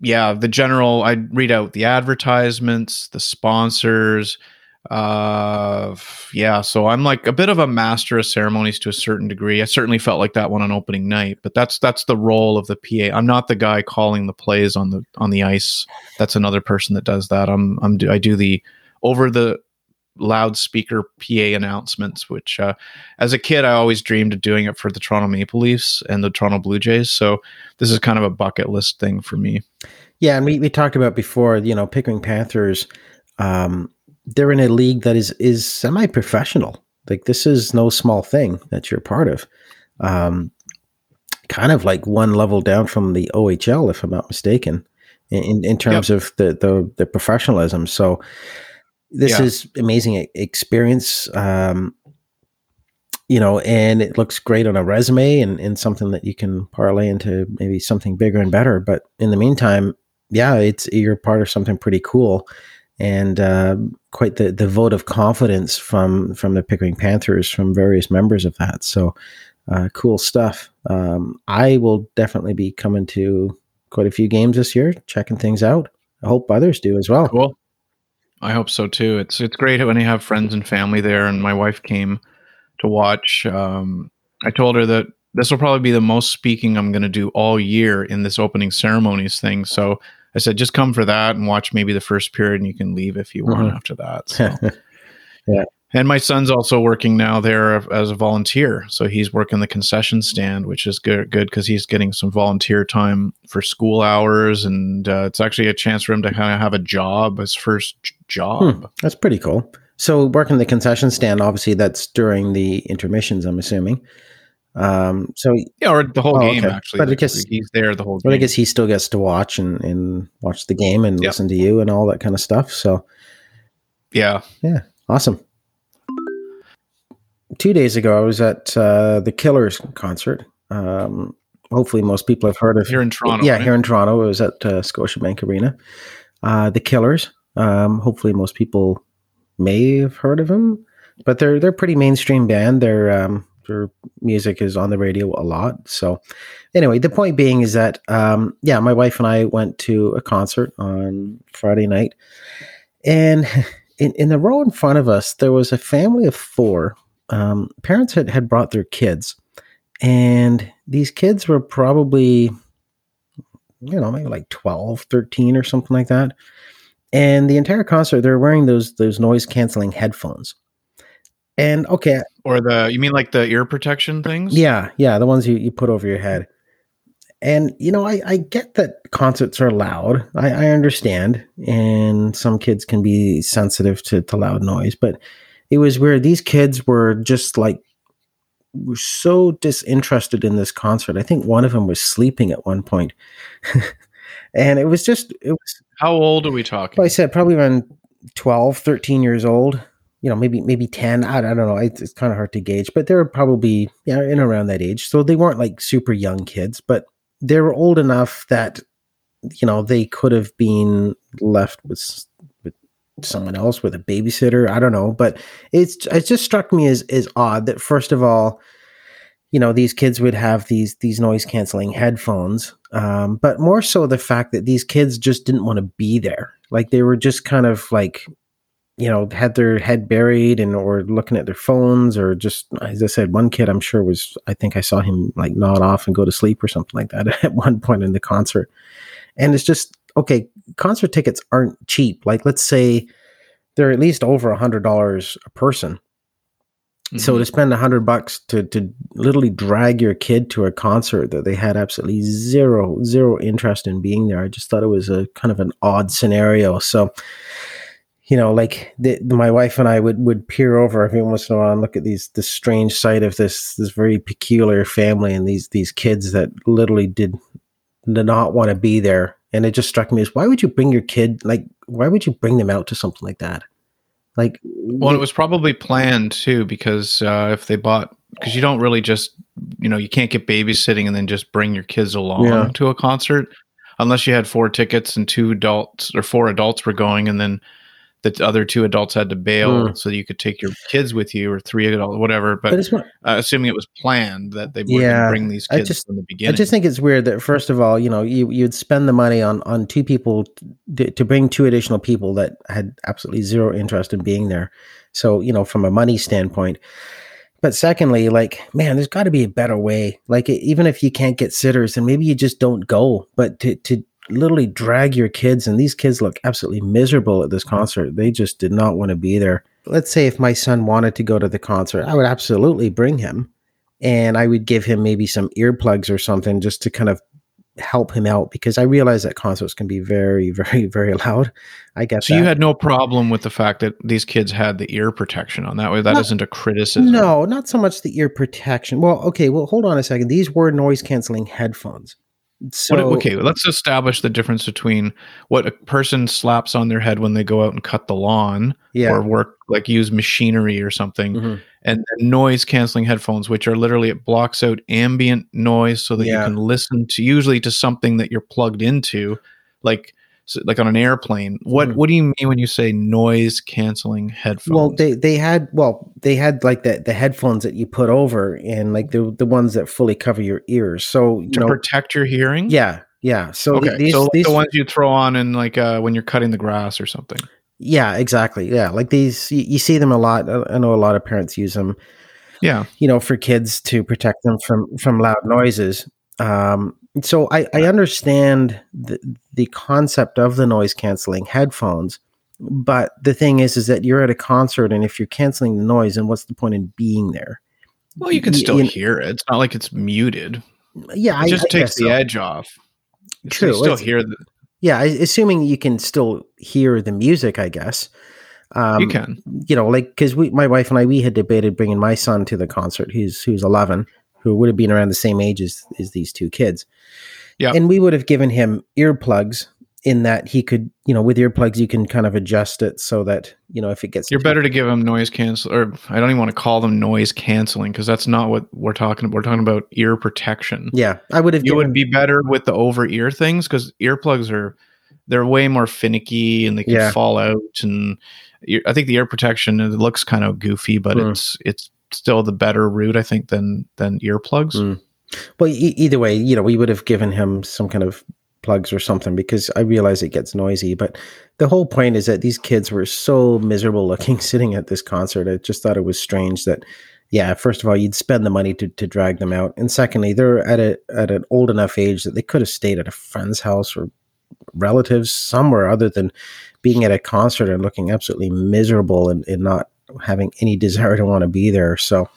yeah, the general. I read out the advertisements, the sponsors, uh yeah so i'm like a bit of a master of ceremonies to a certain degree i certainly felt like that one on opening night but that's that's the role of the pa i'm not the guy calling the plays on the on the ice that's another person that does that i'm i'm do, i do the over the loudspeaker pa announcements which uh as a kid i always dreamed of doing it for the toronto maple leafs and the toronto blue jays so this is kind of a bucket list thing for me Yeah, and we, we talked about before. You know, Pickering Panthers. Um, they're in a league that is is semi professional. Like this is no small thing that you're part of. Um, kind of like one level down from the OHL, if I'm not mistaken, in in terms of the, the the professionalism. So this Yeah. is amazing experience. Um, you know, and it looks great on a resume and, and something that you can parlay into maybe something bigger and better. But in the meantime, yeah, it's you're part of something pretty cool, and uh, quite the the vote of confidence from from the Pickering Panthers from various members of that. So uh, cool stuff. Um, I will definitely be coming to quite a few games this year, checking things out. I hope others do as well. Cool. I hope so too. It's it's great when you have friends and family there. And my wife came to watch. Um, I told her that this will probably be the most speaking I'm going to do all year in this opening ceremonies thing. So I said, just come for that and watch maybe the first period, and you can leave if you want Mhm. after that. *laughs* So. Yeah. And my son's also working now there as a volunteer. So he's working the concession stand, which is good good because he's getting some volunteer time for school hours. And uh, it's actually a chance for him to kind of have a job, his first job. Hmm, that's pretty cool. So working the concession stand, obviously that's during the intermissions, I'm assuming. Um, so, Yeah, or the whole Oh, game, okay. actually. But I guess- he's there the whole but I guess he still gets to watch and, and watch the game and Yep. listen to you and all that kind of stuff. So yeah. Yeah, awesome. Two days ago, I was at uh, the Killers concert. Um, hopefully, most people have heard of Here in Toronto. Yeah, right? here in Toronto, it was at uh, Scotiabank Arena. Uh, the Killers. Um, hopefully, most people may have heard of them, but they're they're a pretty mainstream band. Their um, music is on the radio a lot. So, anyway, the point being is that um, yeah, my wife and I went to a concert on Friday night, and *laughs* in in the row in front of us, there was a family of four. Um, parents had had brought their kids, and these kids were probably you know, maybe like 12, 13 or something like that. And the entire concert, they're wearing those those noise canceling headphones. And okay, Or the, you mean like the ear protection things? yeah, yeah, the ones you, you put over your head. And you know, I, I get that concerts are loud. I, I understand, and some kids can be sensitive to, to loud noise, but it was where These kids were just like were so disinterested in this concert. I think one of them was sleeping at one point. *laughs* and it was just it was How old are we talking? I said probably around 12, 13 years old, you know, maybe maybe 10. I, I don't know. It's, it's kind of hard to gauge, but they're probably yeah, in around that age. So they weren't like super young kids, but they were old enough that you know they could have been left with with someone else with a babysitter. I don't know, but it's it just struck me as as odd that first of all, you know, these kids would have these these noise canceling headphones, um, but more so the fact that these kids just didn't want to be there. Like they were just kind of like you know had their head buried and or looking at their phones or just as i said one kid i'm sure was i think i saw him like nod off and go to sleep or something like that *laughs* at one point in the concert. And it's just okay concert tickets aren't cheap. Like let's say they're at least over a hundred dollars a person. Mm-hmm. so to spend a hundred bucks to to literally drag your kid to a concert that they had absolutely zero zero interest in being there i just thought it was a kind of an odd scenario. So you know, like the, my wife and I would would peer over every once in a while and look at these this strange sight of this this very peculiar family and these these kids that literally did, did not want to be there. And it just struck me as why would you bring your kid like why would you bring them out to something like that? Like, well, it was probably planned too because uh, if they bought because you don't really just you know you can't get babysitting and then just bring your kids along yeah. to a concert unless you had four tickets and two adults or four adults were going and then the other two adults had to bail mm. so you could take your kids with you or three adults, whatever. But, but uh, assuming it was planned that they would yeah, bring these kids just, from the beginning. I just think it's weird that first of all, you know, you you'd spend the money on on two people to, to bring two additional people that had absolutely zero interest in being there. So you know, from a money standpoint. But secondly, like, man, there's got to be a better way. Like, even if you can't get sitters, and maybe you just don't go. But to to literally drag your kids, and these kids look absolutely miserable at this mm-hmm. concert. They just did not want to be there. Let's say if my son wanted to go to the concert, I would absolutely bring him and I would give him maybe some earplugs or something just to kind of help him out because I realize that concerts can be very, *laughs* very, very loud. I guess. So that. you had no problem with the fact that these kids had the ear protection on that way. That not, not a criticism. No, not so much the ear protection. Well, okay. Well, hold on a second. These were noise canceling headphones. So what, okay, let's establish the difference between what a person slaps on their head when they go out and cut the lawn yeah. or work like use machinery or something, mm-hmm. and noise canceling headphones, which are literally it blocks out ambient noise so that yeah. you can listen to usually to something that you're plugged into, like like on an airplane. What mm. what do you mean when you say noise canceling headphones? Well, they they had well they had like the the headphones that you put over and like the the ones that fully cover your ears. So to know, protect your hearing. Yeah, yeah. So okay, these, so these, the ones you throw on and like uh, when you're cutting the grass or something. Yeah, exactly. Yeah, like these you, you see them a lot. I know a lot of parents use them. Yeah, you know, for kids to protect them from from loud noises. Um, so I, I understand the, the concept of the noise canceling headphones, but the thing is, is that you're at a concert, and if you're canceling the noise, then what's the point in being there? Well, you can still you, hear it. It's not like it's muted. Yeah, it just I, takes I the so. edge off. True, you still hear the. Yeah, assuming you can still hear the music, I guess. Um, you can. You know, like because we, my wife and I, we had debated bringing my son to the concert. He's who's 11, who would have been around the same age as, as these two kids. Yeah. And we would have given him earplugs in that he could, you know, with earplugs, you can kind of adjust it so that, you know, if it gets. You're better to give him noise cancel, or I don't even want to call them noise canceling because that's not what we're talking about. We're talking about ear protection. Yeah. I would have. You would be better with the over ear things because earplugs are, they're way more finicky and they can yeah. fall out. And I think the ear protection, it looks kind of goofy, but mm. it's, it's, still the better route, I think, than than earplugs. Mm. Well, e- either way, you know, we would have given him some kind of plugs or something because I realize it gets noisy. But the whole point is that these kids were so miserable looking *laughs* sitting at this concert. I just thought it was strange that, yeah, first of all, you'd spend the money to, to drag them out, and secondly, they're at a at an old enough age that they could have stayed at a friend's house or relatives somewhere other than being at a concert and looking absolutely miserable and, and not having any desire to want to be there. So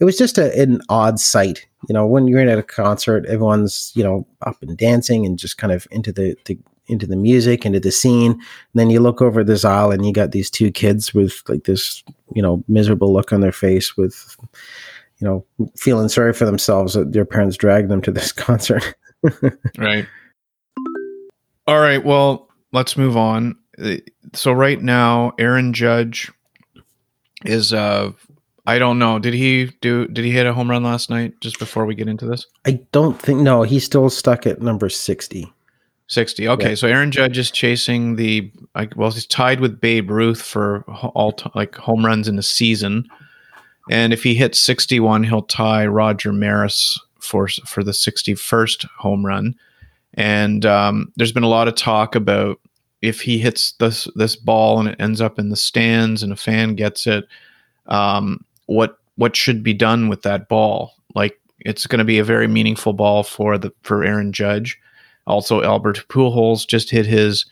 it was just a, an odd sight. You know, when you're in at a concert, everyone's you know up and dancing and just kind of into the, the into the music, into the scene. And then you look over this aisle and you got these two kids with like this you know miserable look on their face, with you know feeling sorry for themselves that their parents dragged them to this *laughs* concert. right. All right. Well, let's move on uh, so right now, Aaron Judge is uh I don't know. Did he do? Did he hit a home run last night? Just before we get into this, I don't think no. He's still stuck at number sixty. sixty. Okay, Yeah. so Aaron Judge is chasing the like. Well, he's tied with Babe Ruth for all t- like home runs in a season, and if he hits sixty-one, he'll tie Roger Maris for for the sixty-first home run. And um, there's been a lot of talk about if he hits this this ball and it ends up in the stands and a fan gets it, um, what what should be done with that ball? Like it's going to be a very meaningful ball for the for Aaron Judge. Also, Albert Pujols just hit his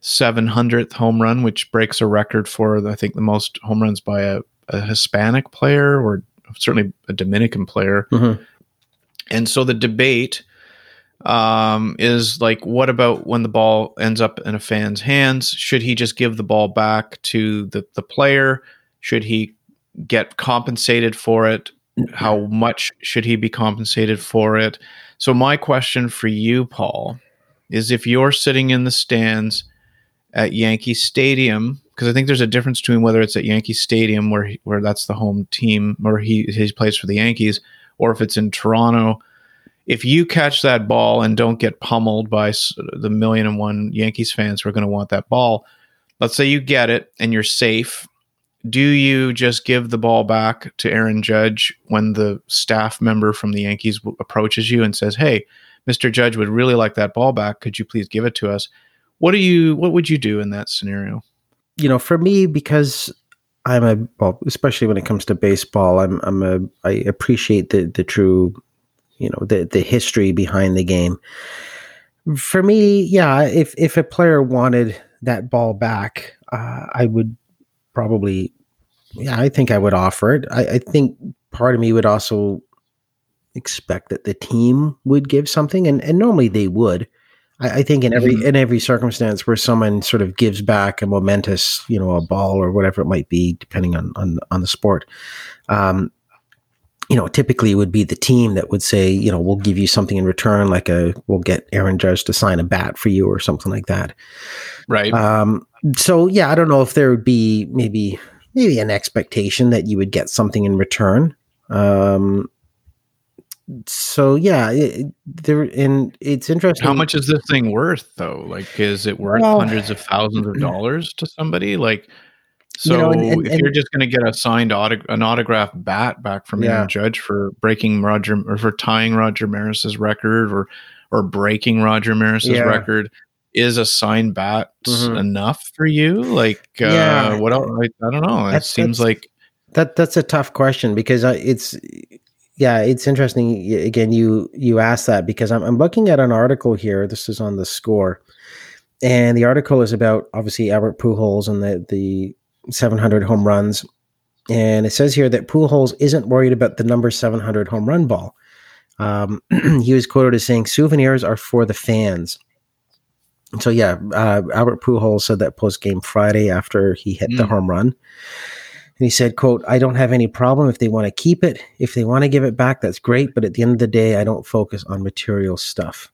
700th home run, which breaks a record for I think the most home runs by a, a Hispanic player or certainly a Dominican player. Mhm. And so the debate um, is like, what about when the ball ends up in a fan's hands? Should he just give the ball back to the, the player? Should he get compensated for it? How much should he be compensated for it? So, my question for you, Paul, is if you're sitting in the stands at Yankee Stadium, because I think there's a difference between whether it's at Yankee Stadium, where he, where that's the home team, or he he plays for the Yankees, or if it's in Toronto. If you catch that ball and don't get pummeled by the million and one Yankees fans who are going to want that ball, let's say you get it and you're safe. Do you just give the ball back to Aaron Judge when the staff member from the Yankees w- approaches you and says, "Hey, Mr. Judge would really like that ball back. Could you please give it to us?" What do you what would you do in that scenario? you know, for me, because I'm a well, especially when it comes to baseball, I'm I'm a I appreciate the the true, you know, the the history behind the game. For me, yeah, if if a player wanted that ball back, uh, I would probably, yeah, I think I would offer it. I, I think part of me would also expect that the team would give something, and and normally they would. I, I think in every Mhm. in every circumstance where someone sort of gives back a momentous, you know, a ball or whatever it might be, depending on on on the sport, um, you know, typically it would be the team that would say, you know, we'll give you something in return, like a we'll get Aaron Judge to sign a bat for you or something like that. Right. Um, so yeah, I don't know if there would be maybe maybe an expectation that you would get something in return. Um, so yeah, it, there and it's interesting. How much is this thing worth though? Like is it worth Well- hundreds of thousands of dollars to somebody? Like so You know, and- and- if and- you're just going to get a signed autog- an autograph bat back from Yeah. Aaron Judge for breaking Roger or for tying Roger Maris's record or or breaking Roger Maris's Yeah. record is a signed bat Mhm. enough for you? Like uh Yeah. what else? I, I don't know. It That's- seems that's- like That that's a tough question because I, it's yeah, it's interesting. Again, you you asked that because I'm I'm looking at an article here. This is on the score, and the article is about obviously Albert Pujols and the the 700 home runs, and it says here that Pujols isn't worried about the number 700 home run ball. Um, *clears throat* he was quoted as saying, "Souvenirs are for the fans." So yeah, uh, Albert Pujols said that post game Friday after he hit the Mm. home run. And he said, quote, I don't have any problem if they want to keep it. If they want to give it back, that's great. But at the end of the day, I don't focus on material stuff.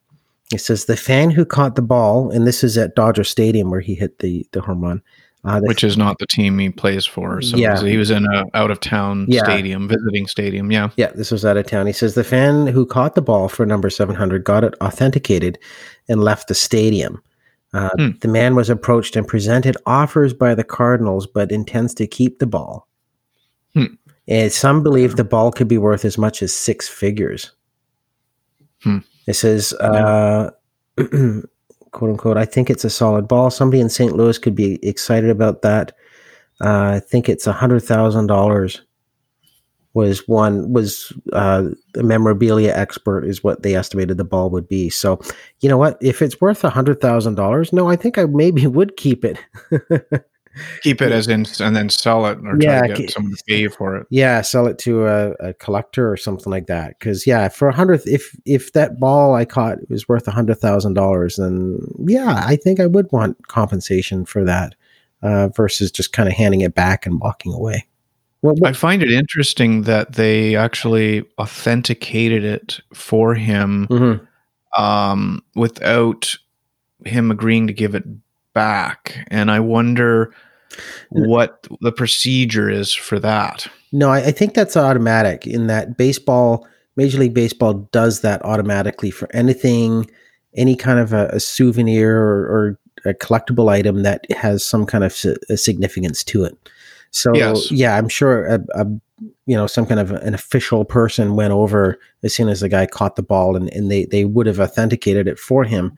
He says, the fan who caught the ball, and this is at Dodger Stadium where he hit the, the home run. Uh, which is not the team he plays for. So Yeah. he was in a out of town Yeah. stadium, visiting stadium. Yeah. yeah, this was out of town. He says, the fan who caught the ball for number 700 got it authenticated and left the stadium. Uh, Hmm. The man was approached and presented offers by the Cardinals, but intends to keep the ball. Hmm. And some believe the ball could be worth as much as six figures. Hmm. It says, uh, *clears throat* quote unquote, I think it's a solid ball. Somebody in St. Louis could be excited about that. Uh, I think it's a hundred thousand dollars was one was uh, a memorabilia expert is what they estimated the ball would be. So you know what? If it's worth a hundred thousand dollars, no, I think I maybe would keep it. *laughs* Keep it as in and then sell it or try Yeah, to get someone to pay for it. yeah, sell it to a, a collector or something like that. Because yeah, for a hundred, if if that ball I caught was worth a hundred thousand dollars, then yeah, I think I would want compensation for that uh, versus just kind of handing it back and walking away. What, I find it interesting that they actually authenticated it for him Mhm. um, without him agreeing to give it back, and I wonder mm. what the procedure is for that. No, I, I think that's automatic in that baseball, Major League Baseball does that automatically for anything, any kind of a, a souvenir or, or, a collectible item that has some kind of significance to it. So yes. yeah, I'm sure a, a, you know some kind of an official person went over as soon as the guy caught the ball and, and they they would have authenticated it for him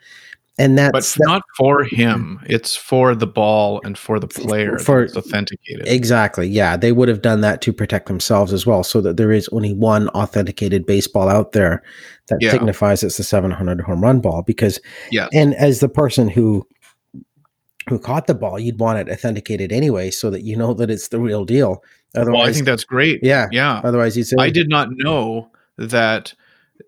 and that's but that, not for him. It's for the ball and for the player for authenticated. Exactly yeah. They would have done that to protect themselves as well so that there is only one authenticated baseball out there that yeah. signifies it's the 700 home run ball because yeah and as the person who who caught the ball you'd want it authenticated anyway so that you know that it's the real deal. Otherwise well, i think that's great. Yeah. Yeah. Otherwise you'd say i did not know that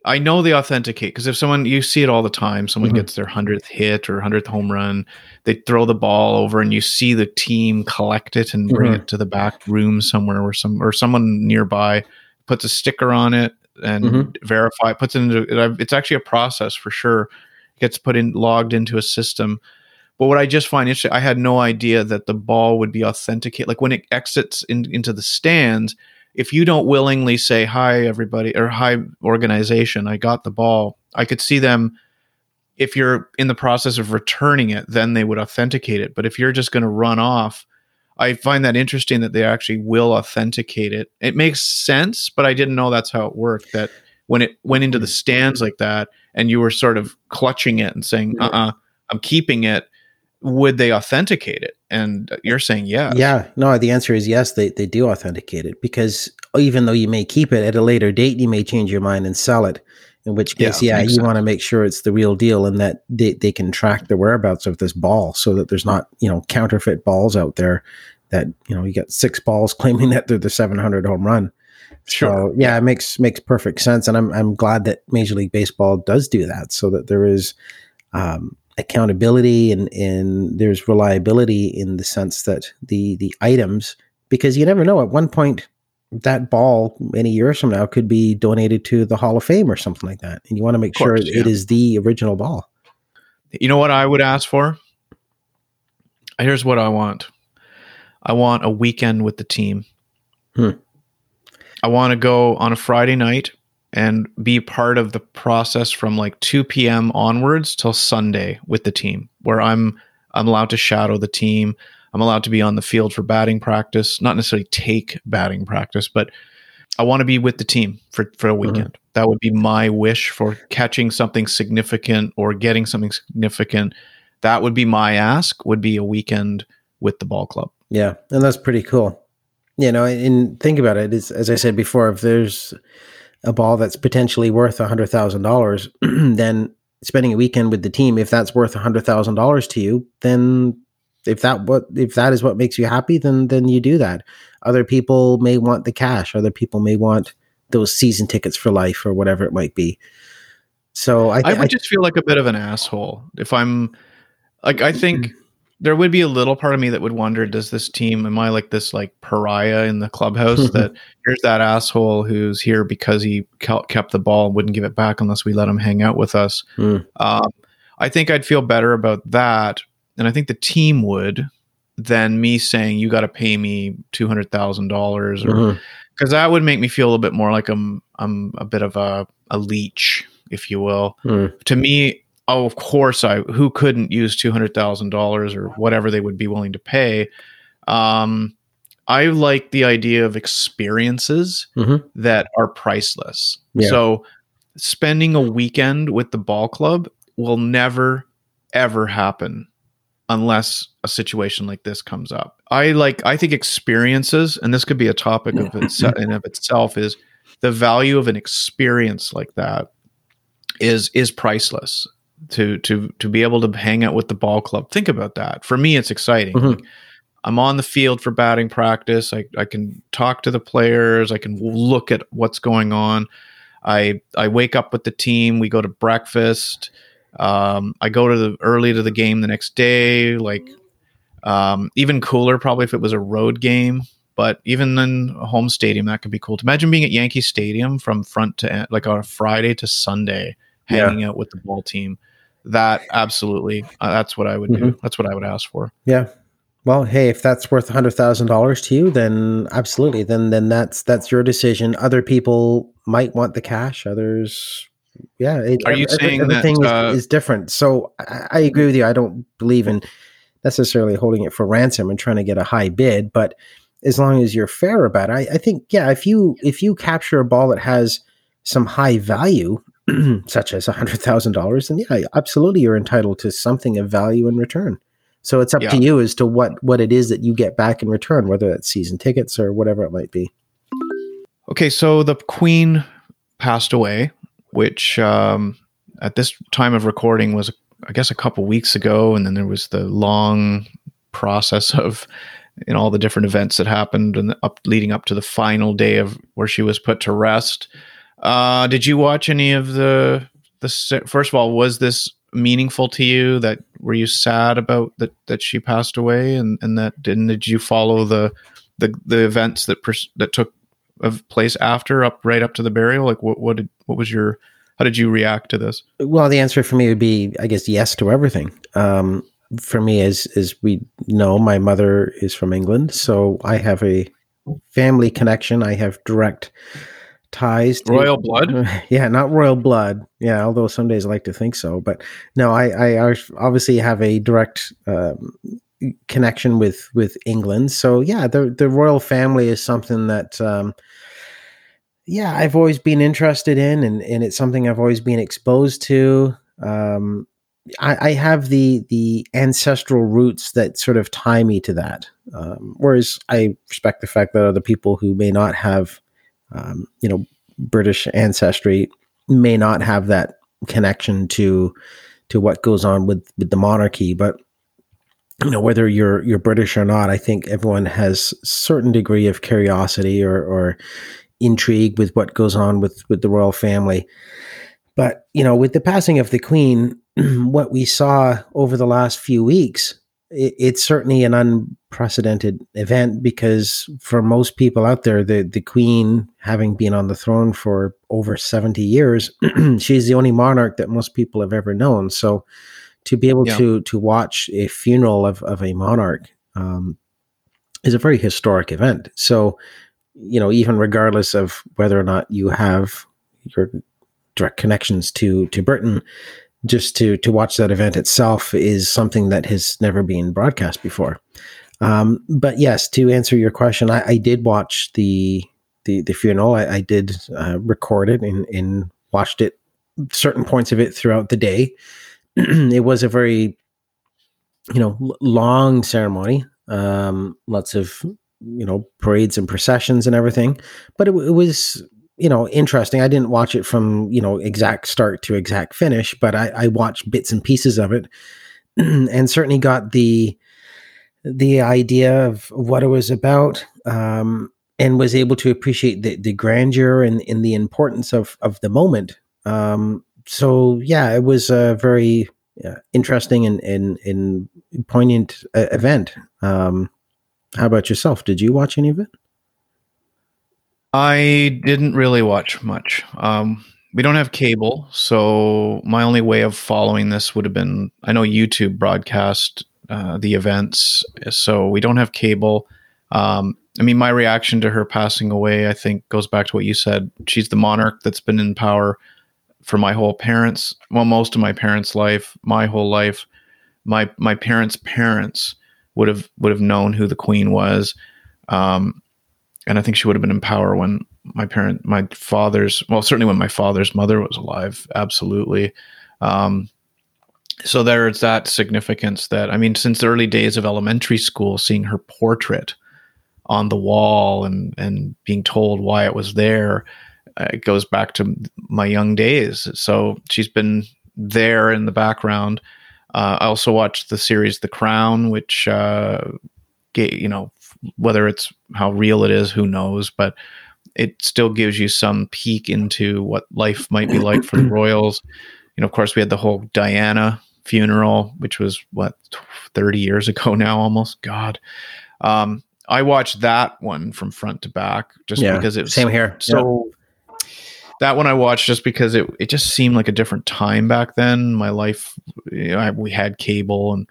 I know they authenticate because if someone you see it all the time, someone mm-hmm. gets their hundredth hit or hundredth home run, they throw the ball over, and you see the team collect it and bring mm-hmm. it to the back room somewhere, or some or someone nearby puts a sticker on it and mm-hmm. verify puts it into. It's actually a process for sure. It gets put in logged into a system. But what I just find interesting, I had no idea that the ball would be authenticated. Like when it exits in, into the stands, if you don't willingly say hi everybody or hi organization i got the ball i could see them if you're in the process of returning it then they would authenticate it. But if you're just going to run off i find that interesting that they actually will authenticate it. It makes sense but i didn't know that's how it worked that when it went into the mm. stands like that and you were sort of clutching it and saying uh-uh i'm keeping it would they authenticate it? And you're saying yes. Yeah. No, the answer is yes, they, they do authenticate it because even though you may keep it at a later date, you may change your mind and sell it. In which case, yeah, yeah you want to make sure it's the real deal and that they, they can track the whereabouts of this ball so that there's not, you know, counterfeit balls out there that, you know, you got six balls *laughs* claiming that they're the 700 home run. Sure. So, yeah, it makes makes perfect sense, and I'm I'm glad that Major League Baseball does do that, so that there is um, accountability and, and there's reliability in the sense that the the items because you never know at one point that ball many years from now could be donated to the Hall of Fame or something like that and you want to make course, sure yeah. it is the original ball. You know what I would ask for? Here's what I want. I want a weekend with the team. Hmm. I want to go on a Friday night and be part of the process from like 2 p.m. onwards till Sunday with the team, where I'm I'm allowed to shadow the team. I'm allowed to be on the field for batting practice, not necessarily take batting practice, but I want to be with the team for, for a mm-hmm. weekend. Mm-hmm. That would be my wish for catching something significant or getting something significant. That would be my ask, would be a weekend with the ball club. Yeah. And that's pretty cool. You know, and think about it, is as I said before, if there's a ball that's potentially worth a hundred thousand dollars, *clears throat* then spending a weekend with the team, if that's worth a hundred thousand dollars to you, then if that what if that is what makes you happy, then then you do that. Other people may want the cash. Other people may want those season tickets for life or whatever it might be. So I, th- I would I, just feel like a bit of an asshole if I'm like I think mm-hmm there would be a little part of me that would wonder does this team am i like this like pariah in the clubhouse *laughs* that here's that asshole who's here because he kept the ball and wouldn't give it back unless we let him hang out with us mm. um, i think i'd feel better about that and i think the team would than me saying you got to pay me $200000 or because mm-hmm. that would make me feel a little bit more like i'm i'm a bit of a, a leech if you will mm. to me oh, of course, I who couldn't use two hundred thousand dollars or whatever they would be willing to pay. Um, I like the idea of experiences mm-hmm. that are priceless. Yeah. So, spending a weekend with the ball club will never ever happen unless a situation like this comes up. I like I think experiences and this could be a topic of itself in of itself is the value of an experience like that is is priceless to to to be able to hang out with the ball club. Think about that. For me, it's exciting. Mm-hmm. Like, I'm on the field for batting practice. I, I can talk to the players. I can look at what's going on. I I wake up with the team. We go to breakfast. Um, I go to the early to the game the next day. Like um, even cooler, probably if it was a road game. But even in a home stadium, that could be cool. To imagine being at Yankee Stadium from front to end, like on a Friday to Sunday, hanging yeah. out with the ball team that absolutely, uh, that's what I would do. Mhm. That's what I would ask for. Yeah. Well, hey, if that's worth hundred thousand dollars to you, then absolutely. Then then that's that's your decision. Other people might want the cash. Others, yeah. It, Are you every- saying that, everything uh, is, is different? So I, I agree with you. I don't believe in necessarily holding it for ransom and trying to get a high bid, but as long as you're fair about it, I, I think yeah. If you if you capture a ball that has some high value, *clears throat* such as hundred thousand dollars, and yeah, absolutely, you're entitled to something of value in return. So it's up Yeah. to you as to what what it is that you get back in return, whether that's season tickets or whatever it might be. Okay, so the Queen passed away, which um, at this time of recording was, I guess, a couple weeks ago, and then there was the long process of you know all the different events that happened and up leading up to the final day of where she was put to rest. Uh, did you watch any of the the? First of all, was this meaningful to you? That were you sad about that that she passed away, and and that didn't? Did you follow the the the events that pers- that took of place after up right up to the burial like what what did what was your how did you react to this Well, the answer for me would be, I guess, yes to everything. Um, for me, as as we know, my mother is from England, so I have a family connection. I have direct ties. To, royal blood *laughs* Yeah, not royal blood. Yeah, although some days I like to think so. But no, I, I obviously have a direct um, connection with with England. So yeah, the the royal family is something that. Um, yeah, I've always been interested in, and, and it's something I've always been exposed to. Um, I, I have the the ancestral roots that sort of tie me to that. Um, whereas I respect the fact that other people who may not have, um, you know, British ancestry may not have that connection to to what goes on with with the monarchy. But you know, whether you're you're British or not, I think everyone has certain degree of curiosity or or intrigue with what goes on with with the royal family. But you know, with the passing of the Queen, *clears throat* what we saw over the last few weeks, it, it's certainly an unprecedented event because for most people out there, the the Queen, having been on the throne for over seventy years, *clears throat* she's the only monarch that most people have ever known. So, to be able Yeah. to to watch a funeral of of a monarch um, is a very historic event. So, you know, even regardless of whether or not you have your direct connections to to Britain, just to to watch that event itself is something that has never been broadcast before. Um, but yes, to answer your question, I, I did watch the the, the funeral. I, I did uh, record it and, and watched it certain points of it throughout the day. *clears throat* it was a very you know long ceremony. Um, lots of you know parades and processions and everything, but it, it was you know interesting. I didn't watch it from you know exact start to exact finish, but I, I watched bits and pieces of it, *clears throat* and certainly got the the idea of what it was about. Um, and was able to appreciate the, the grandeur and, and the importance of, of the moment. Um, so yeah, it was a very uh, interesting and, and, and poignant uh, event. Um, how about yourself? Did you watch any of it? I didn't really watch much um we don't have cable so my only way of following this would have been i know youtube broadcast uh, the events so we don't have cable um I mean, my reaction to her passing away, I think, goes back to what you said. She's the monarch that's been in power for my whole parents, well, most of my parents' life, my whole life. My my parents' parents would have would have known who the queen was, um, and I think she would have been in power when my parent, my father's, well, certainly when my father's mother was alive. Absolutely. Um, so there's that significance that I mean, since the early days of elementary school, seeing her portrait on the wall and and being told why it was there uh, it goes back to my young days so she's been there in the background uh, i also watched the series the crown which uh, you know whether it's how real it is who knows but it still gives you some peek into what life might be like for the *clears throat* royals you know of course we had the whole diana funeral which was what 30 years ago now almost god um, I watched that one from front to back just Yeah, because it was Same here. so that one I watched just because it it just seemed like a different time back then. My life, you know, I, we had cable and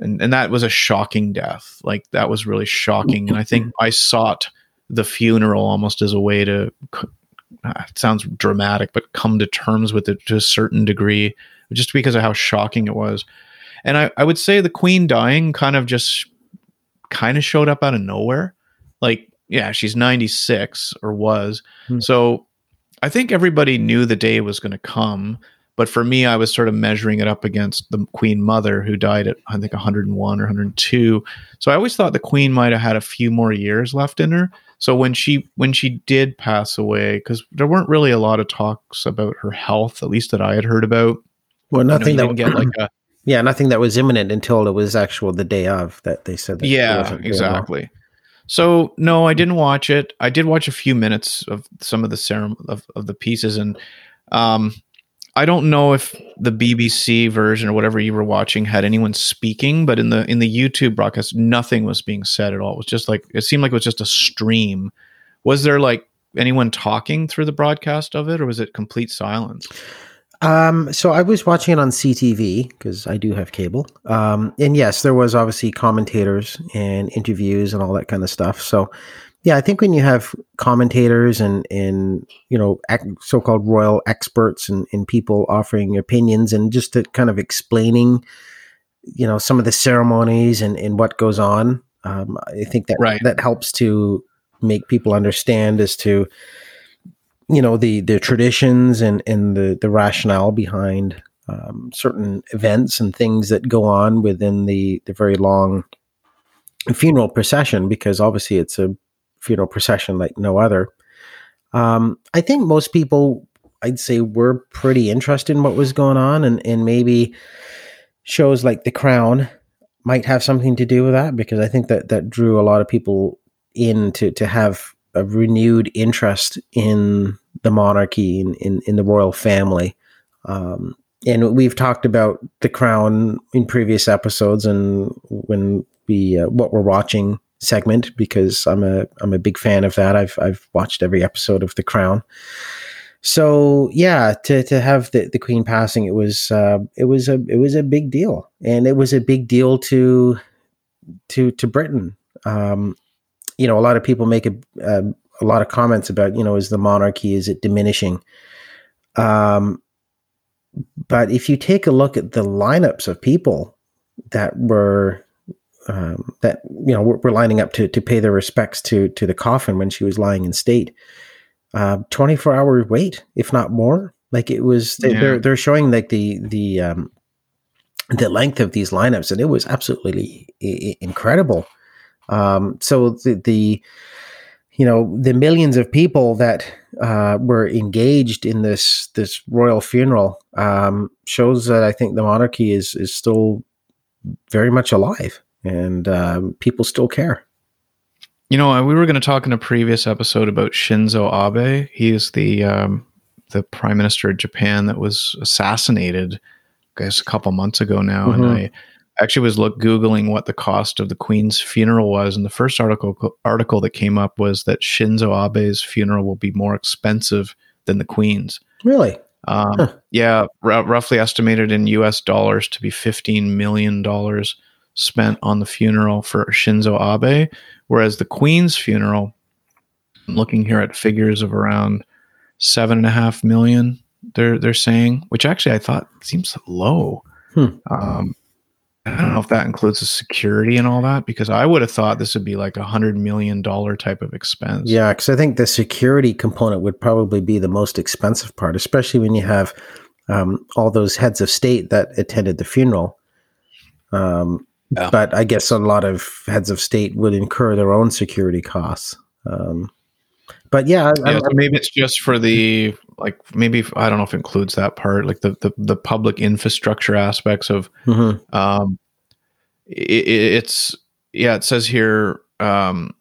and and that was a shocking death. Like that was really shocking, and I think I sought the funeral almost as a way to. It sounds dramatic, but come to terms with it to a certain degree, just because of how shocking it was. And I, I would say the queen dying kind of just kind of showed up out of nowhere. Like, yeah, she's 96 or was. Hmm. So I think everybody knew the day was going to come. But for me, I was sort of measuring it up against the Queen Mother, who died at I think 101 or 102. So I always thought the Queen might have had a few more years left in her. So when she when she did pass away, because there weren't really a lot of talks about her health, at least that I had heard about. Well, nothing you know, that get like *clears throat* a yeah, nothing that was imminent until it was actual the day of that they said. That yeah, exactly. Well. So no, I didn't watch it. I did watch a few minutes of some of the ceremony of, of the pieces, and um, I don't know if the BBC version or whatever you were watching had anyone speaking, but in the in the YouTube broadcast, nothing was being said at all. It was just like it seemed like it was just a stream. Was there like anyone talking through the broadcast of it, or was it complete silence? Um, so I was watching it on CTV because I do have cable. Um, and yes, there was obviously commentators and interviews and all that kind of stuff. So yeah, I think when you have commentators and and you know so-called royal experts and, and people offering opinions and just to kind of explaining, you know, some of the ceremonies and, and what goes on, um, I think that right. that helps to make people understand as to you know the the traditions and and the the rationale behind um, certain events and things that go on within the the very long funeral procession because obviously it's a funeral procession like no other. Um, I think most people, I'd say, were pretty interested in what was going on, and and maybe shows like The Crown might have something to do with that because I think that that drew a lot of people in to to have a renewed interest in the monarchy in, in, in the royal family. Um, and we've talked about the crown in previous episodes and when we uh, what we're watching segment because I'm a I'm a big fan of that. I've I've watched every episode of The Crown. So yeah, to to have the, the Queen passing, it was uh, it was a it was a big deal, and it was a big deal to to to Britain. Um, you know, a lot of people make a, a, a lot of comments about, you know, is the monarchy is it diminishing? Um, but if you take a look at the lineups of people that were um, that you know were, lining up to to pay their respects to to the coffin when she was lying in state, uh, twenty four hour wait, if not more. Like it was, they, yeah. they're they're showing like the the um, the length of these lineups, and it was absolutely I- incredible. Um, so the, the, you know, the millions of people that uh, were engaged in this this royal funeral um, shows that I think the monarchy is is still very much alive, and um, people still care. You know, we were going to talk in a previous episode about Shinzo Abe. He is the um, the prime minister of Japan that was assassinated, I guess, a couple months ago now, mm-hmm. and I actually was look googling what the cost of the queen's funeral was and the first article article that came up was that Shinzo Abe's funeral will be more expensive than the queen's really um, huh. yeah r- roughly estimated in US dollars to be 15 million dollars spent on the funeral for Shinzo Abe whereas the queen's funeral I'm looking here at figures of around seven and a half million they're they're saying which actually I thought seems low hmm. um, I don't know if that includes the security and all that because I would have thought this would be like a hundred million dollar type of expense. Yeah, because I think the security component would probably be the most expensive part, especially when you have um, all those heads of state that attended the funeral. Um, yeah. But I guess a lot of heads of state would incur their own security costs. Um, but yeah, yeah so maybe it's just for the like maybe I don't know if it includes that part, like the the, the public infrastructure aspects of. Mm-hmm. Um, it, it's yeah, it says here um,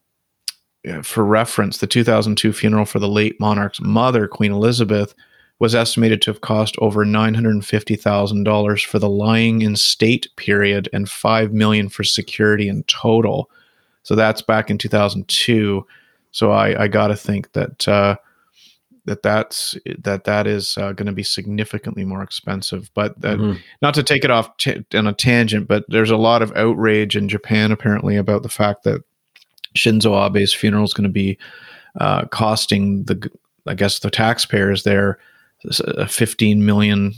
for reference, the 2002 funeral for the late monarch's mother, Queen Elizabeth, was estimated to have cost over $950,000 for the lying in state period and 5 million for security in total. So that's back in 2002. So I, I got to think that uh, that that's that that is uh, going to be significantly more expensive. But that, Mhm. not to take it off t- on a tangent, but there's a lot of outrage in Japan apparently about the fact that Shinzo Abe's funeral is going to be uh, costing the, I guess, the taxpayers there 15 million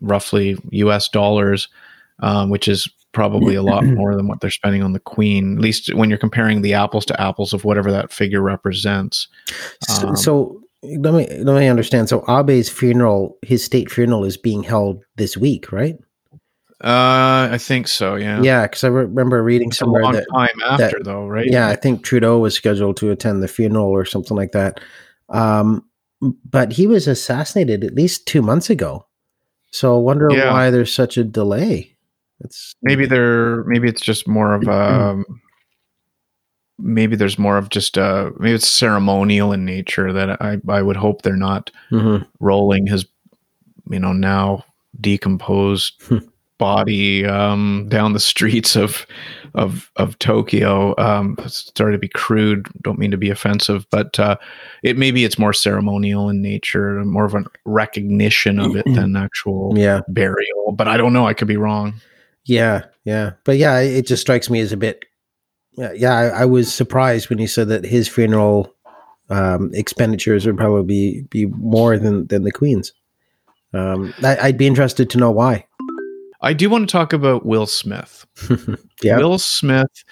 roughly U.S. dollars, um, which is probably a lot *clears throat* more than what they're spending on the Queen. At least when you're comparing the apples to apples of whatever that figure represents. So, Um, so let me let me understand. So Abe's funeral, his state funeral, is being held this week, right? Uh, I think so. Yeah. Yeah, because I re- remember reading It's a somewhere long that time after, though, right? yeah, I think Trudeau was scheduled to attend the funeral or something like that. Um, but he was assassinated at least two months ago. So I wonder Yeah. why there's such a delay. It's Maybe they're. Maybe it's just more of a. Maybe there's more of just a. Maybe it's ceremonial in nature that I I would hope they're not Mhm. rolling his, you know, now decomposed Hmm. Body um down the streets of of of Tokyo. Um, sorry to be crude. Don't mean to be offensive, but uh, it maybe it's more ceremonial in nature, more of a recognition of it *clears throat* than actual yeah, burial. But I don't know. I could be wrong. yeah, yeah. But yeah, it just strikes me as a bit. Yeah, yeah. I, I was surprised when you said that his funeral um, expenditures would probably be, be more than than the Queen's. Um, I, I'd be interested to know why. I do want to talk about Will Smith. *laughs* yeah. Will Smith.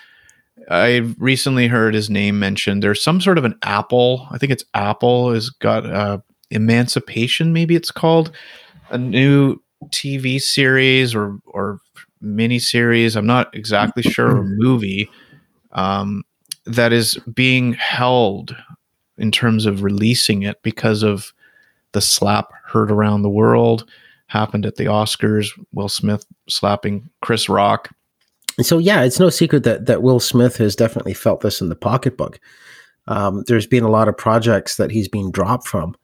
I've recently heard his name mentioned. There's some sort of an Apple. I think it's Apple has got uh, Emancipation. Maybe it's called a new TV series or or mini series. I'm not exactly sure. Or *laughs* movie um, that is being held in terms of releasing it because of the slap heard around the world. Happened at the Oscars. Will Smith slapping Chris Rock. So yeah, it's no secret that that Will Smith has definitely felt this in the pocketbook. Um, there's been a lot of projects that he's been dropped from,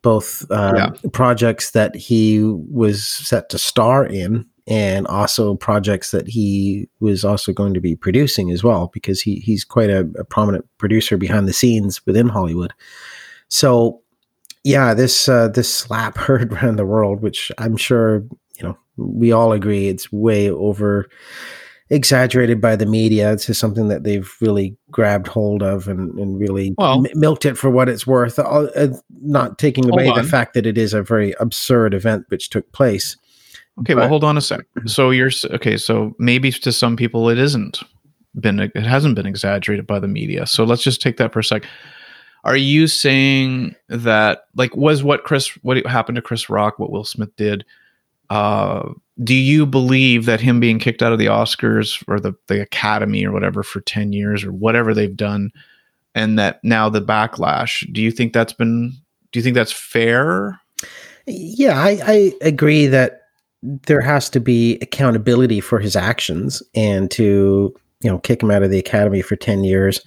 both um, Yeah. projects that he was set to star in, and also projects that he was also going to be producing as well, because he he's quite a, a prominent producer behind the scenes within Hollywood. So yeah, this uh, this slap *laughs* heard around the world, which I'm sure you know we all agree it's way over exaggerated by the media. It's just something that they've really grabbed hold of and, and really Well- m- milked it for what it's worth. Uh, uh, not taking away the fact that it is a very absurd event which took place. Okay, well, hold on a sec. *clears throat* So you're okay. So maybe to some people it isn't been it hasn't been exaggerated by the media. So let's just take that for a sec. Are you saying that like was what Chris what happened to Chris Rock, what Will Smith did? Uh, do you believe that him being kicked out of the Oscars or the the Academy or whatever for ten years or whatever they've done, and that now the backlash? Do you think that's been? Do you think that's fair? Yeah, I, I agree that there has to be accountability for his actions and to you know kick him out of the academy for 10 years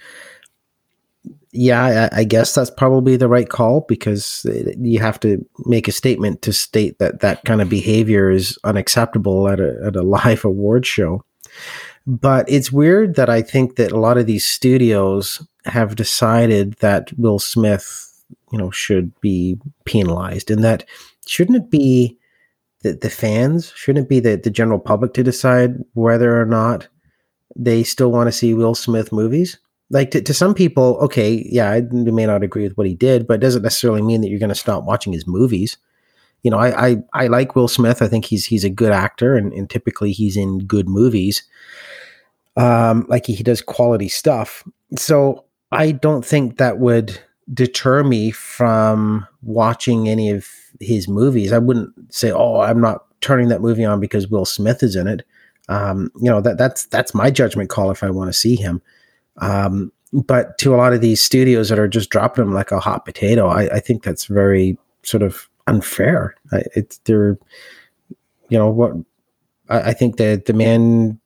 yeah I, I guess that's probably the right call because uh, you have to make a statement to state that that kind of behavior is unacceptable at a, at a *laughs* live award show. But it's weird that i think that a lot of these studios have decided that will smith you know should be penalized and that shouldn't it be the, the fans? Shouldn't it be the, the general public to decide whether or not they still want to see will smith movies like to, to some people okay yeah i may not agree with what he did but it doesn't necessarily mean that you're going to stop watching his movies you know I, I i like will smith i think he's he's a good actor and, and typically he's in good movies um like he, he does quality stuff so i don't think that would deter me from watching any of his movies. I wouldn't say, "Oh, I'm not turning that movie on because Will Smith is in it." Um, you know that that's that's my judgment call if I want to see him. Um, but to a lot of these studios that are just dropping them like a hot potato, I, I think that's very sort of unfair. I, it's they're, you know what? I, I think that the man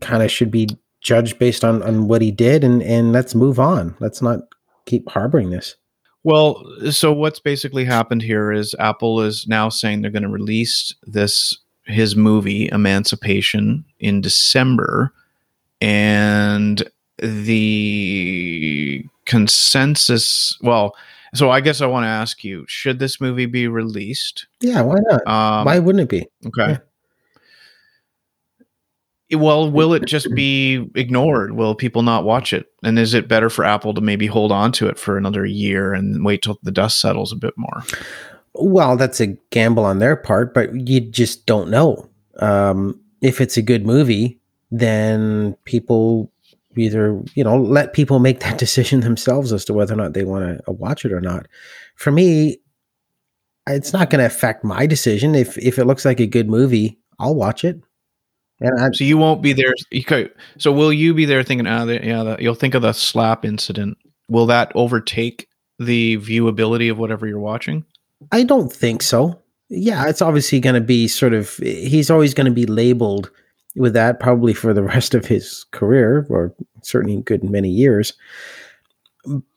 kind of should be judged based on on what he did, and and let's move on. Let's not keep harboring this. Well, so what's basically happened here is Apple is now saying they're going to release this his movie Emancipation in December and the consensus well So I guess I want to ask you: Should this movie be released? Yeah, why not? Um, why wouldn't it be? Okay. Yeah. Well, will it just be ignored? Will people not watch it? And is it better for Apple to maybe hold on to it for another year and wait till the dust settles a bit more? Well, that's a gamble on their part, but you just don't know. Um, if it's a good movie, then people either you know let people make that *laughs* decision themselves as to whether or not they want to uh, watch it or not. For me, it's not going to affect my decision. If if it looks like a good movie, I'll watch it. And I, so you won't be there. Okay, so will you be there thinking, oh, yeah, the, you'll think of the slap incident. Will that overtake the viewability of whatever you're watching? I don't think so. Yeah, it's obviously going to be sort of, he's always going to be labeled with that probably for the *laughs* rest of his career or certainly good many years.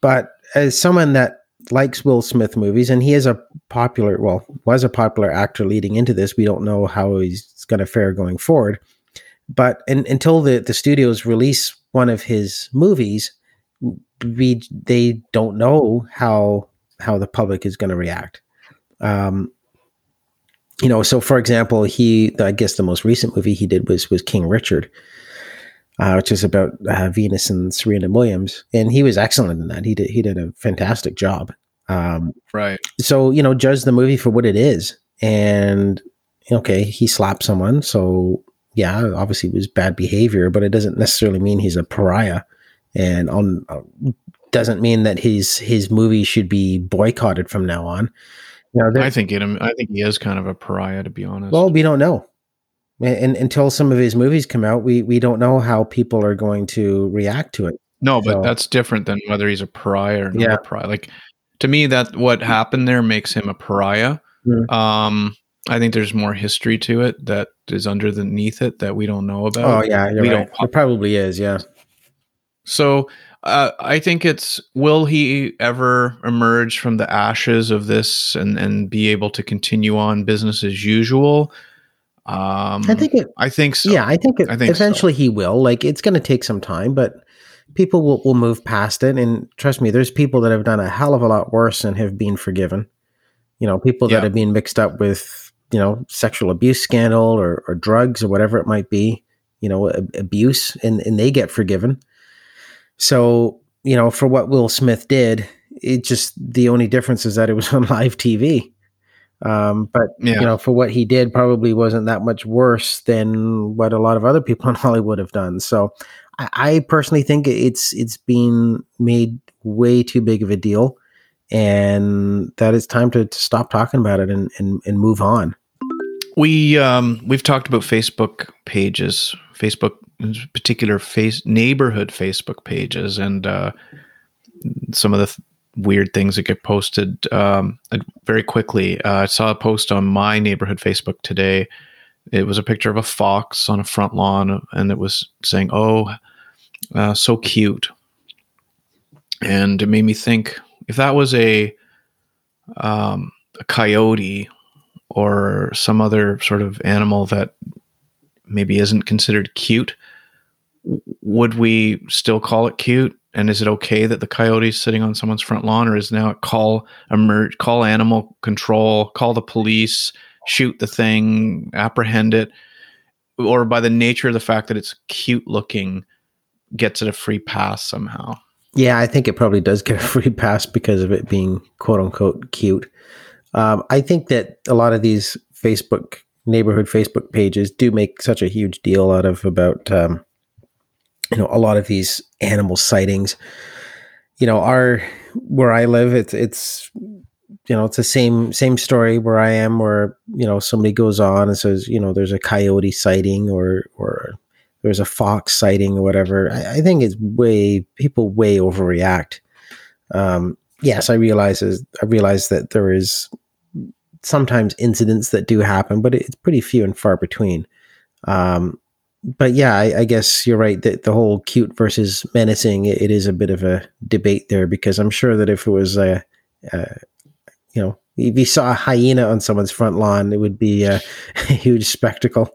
But as someone that likes Will Smith movies and he is a popular, well, was a popular actor leading into this, we don't know how he's going to fare going forward. But in, until the, the studios release one of his movies, we they don't know how how the public is going to react. Um, you know, so for example, he I guess the most recent movie he did was was King Richard, uh, which is about uh, Venus and Serena Williams, and he was excellent in that. He did he did a fantastic job. Um, right. So you know, judge the movie for what it is, and okay, he slapped someone, so yeah, obviously it was bad behavior, but it doesn't necessarily mean he's a pariah, and on uh, doesn't mean that his his movie should be boycotted from now on. You know, I think it, I think he is kind of a pariah, to be honest. Well, we don't know, and, until some of his movies come out, we we don't know how people are going to react to it. No, but that's different than whether he's a pariah or not yeah. a pariah. Like to me, that what happened there makes him a pariah. Mm-hmm. Um, I think there's more history to it that is underneath it that we don't know about. Oh yeah, we right. don't. It probably is. Yeah. So uh, I think it's will he ever emerge from the ashes of this and and be able to continue on business as usual? Um, I think it. I think so. Yeah, I think, it, I think eventually so. he will. Like it's going to take some time, but people will, will move past it. And trust me, there's people that have done a hell of a lot worse and have been forgiven. You know, people that have been mixed up with you know, sexual abuse scandal or, or drugs or whatever it might be, you know, abuse, and, and they get forgiven. So, you know, for what Will Smith did, it just the only difference is that it was *laughs* on live TV. Um, but yeah. you know, for what he did, probably wasn't that much worse than what a lot of other people *laughs* in Hollywood have done. So, I, I personally think it's it's been made way too big of a deal and that it's time to, to stop talking about it and, and, and move on. We um, we've talked about Facebook pages, Facebook particular face neighborhood Facebook pages, and uh, some of the th- weird things that get posted. Um, very quickly, uh, I saw a post on my neighborhood Facebook today. It was a picture of a fox on a front lawn, and it was saying, "Oh, uh, so cute," and it made me think if that was a um, a coyote or some other sort of animal that maybe isn't considered cute, would we still call it cute? And is it okay that the coyote is sitting on someone's front lawn, or is now call emerge, call animal control, call the police, shoot the thing, apprehend it, or by the nature of the fact that it's cute looking, gets it a free pass somehow? Yeah, I think it probably does get a free pass because of it being quote unquote cute. Um, I think that a lot of these Facebook neighborhood Facebook pages do make such a huge deal out of about um, you know a lot of these animal sightings. You know, our where I live, it's it's you know it's the same same story where I am, where you know somebody goes on and says you know there's a coyote sighting or or there's a fox sighting or whatever. I, I think it's way people way overreact. Um, yes, I realize I realize that there is sometimes incidents that do happen, but it's pretty few and far between. Um, but yeah, I, I, guess you're right that the whole cute versus menacing it, it is a bit of a debate there because I'm sure that if it was a, you know if you saw a hyena on someone's front lawn, it would be a, a *laughs* huge spectacle.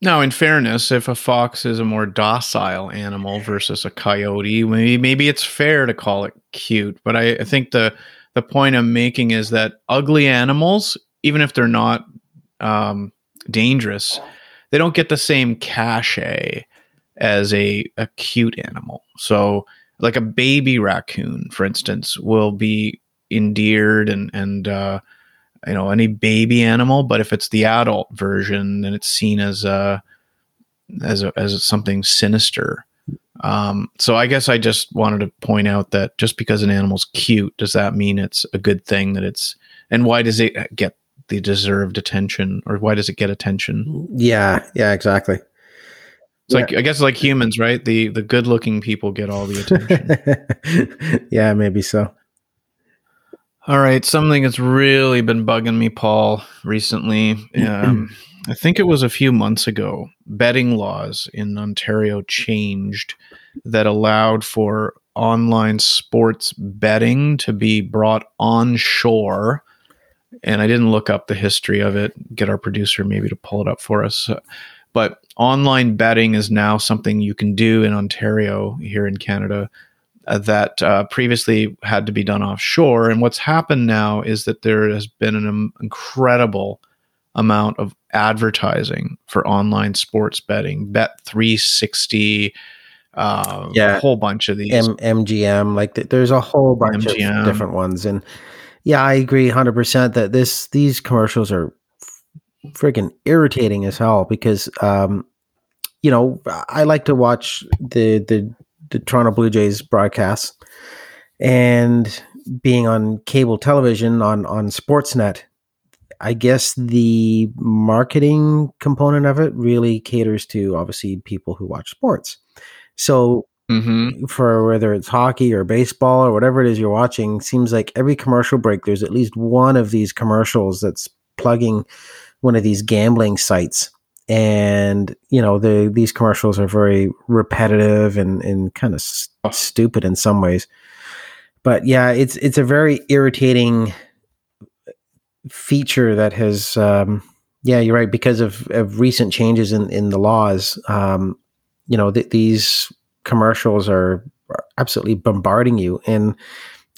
Now, in fairness, if a fox is a more docile animal versus a coyote, maybe maybe it's fair to call it cute. But I, I think the the point I'm making is that ugly animals, even if they're not um, dangerous, they don't get the same cachet as a, a cute animal. So, like a baby raccoon, for instance, will be endeared and and uh, you know any baby animal but if it's the adult version then it's seen as a as a, as something sinister um, so i guess i just wanted to point out that just because an animal's cute does that mean it's a good thing that it's and why does it get the deserved attention or why does it get attention yeah yeah exactly it's yeah. like I guess like humans, right? The the good looking people get all the attention. *laughs* yeah, maybe so. All right, something that's really been bugging me, Paul, recently. Um, I think it was a few months ago. Betting laws in Ontario changed that allowed for online sports betting to be brought onshore. And I didn't look up the history of it. Get our producer maybe to pull it up for us. But online betting is now something you can do in Ontario here in Canada uh, that uh, previously had to be done offshore. And what's happened now is that there has been an um, incredible amount of advertising for online sports betting, Bet 360, uh, yeah, a whole bunch of these. M- MGM, like th- there's a whole bunch MGM. of different ones. And yeah, I agree 100% that this these commercials are freaking irritating as hell because um, you know, I like to watch the the the Toronto Blue Jays broadcasts and being on cable television on on Sportsnet, I guess the marketing component of it really caters to obviously people who watch sports. So mm-hmm. for whether it's hockey or baseball or whatever it is you're watching, seems like every commercial break there's at least one of these commercials that's plugging one of these gambling sites. And you know the these commercials are very repetitive and and kind of st- stupid in some ways. But yeah it's it's a very irritating feature that has um, yeah you're right because of, of recent changes in in the laws um, you know th- these commercials are, are absolutely bombarding you and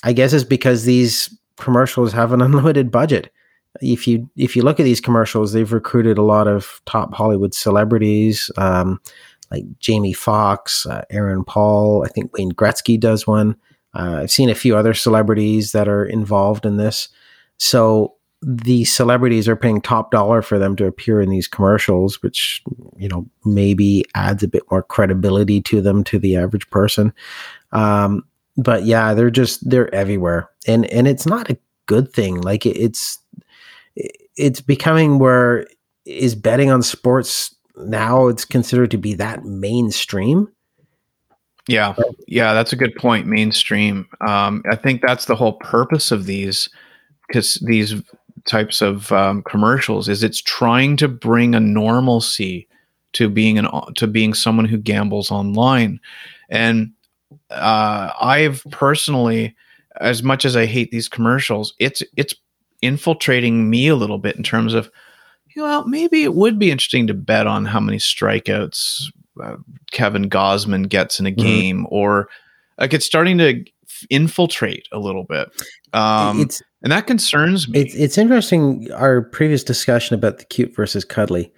i guess it's because these commercials have an *laughs* unlimited budget if you if you look at these commercials, they've recruited a lot of top Hollywood celebrities, um, like Jamie Foxx, uh, Aaron Paul. I think Wayne Gretzky does one. Uh, I've seen a few other celebrities that are involved in this. So the celebrities are paying top dollar for them to appear in these commercials, which you know maybe adds a bit more credibility to them to the average person. Um, but yeah, they're just they're everywhere, and and it's not a good thing. Like it, it's it's becoming where is betting on sports now it's considered to be that mainstream yeah yeah that's a good point mainstream um, i think that's the whole purpose of these because these types of um, commercials is it's trying to bring a normalcy to being an to being someone who gambles online and uh, i've personally as much as i hate these commercials it's it's infiltrating me a little bit in terms of, well, maybe it would be interesting to bet on how many strikeouts uh, Kevin Gausman gets in a mm-hmm. game, or like it's starting to infiltrate a little bit. Um, it's and that concerns me. It's, it's interesting. Our previous discussion about the cute versus cuddly.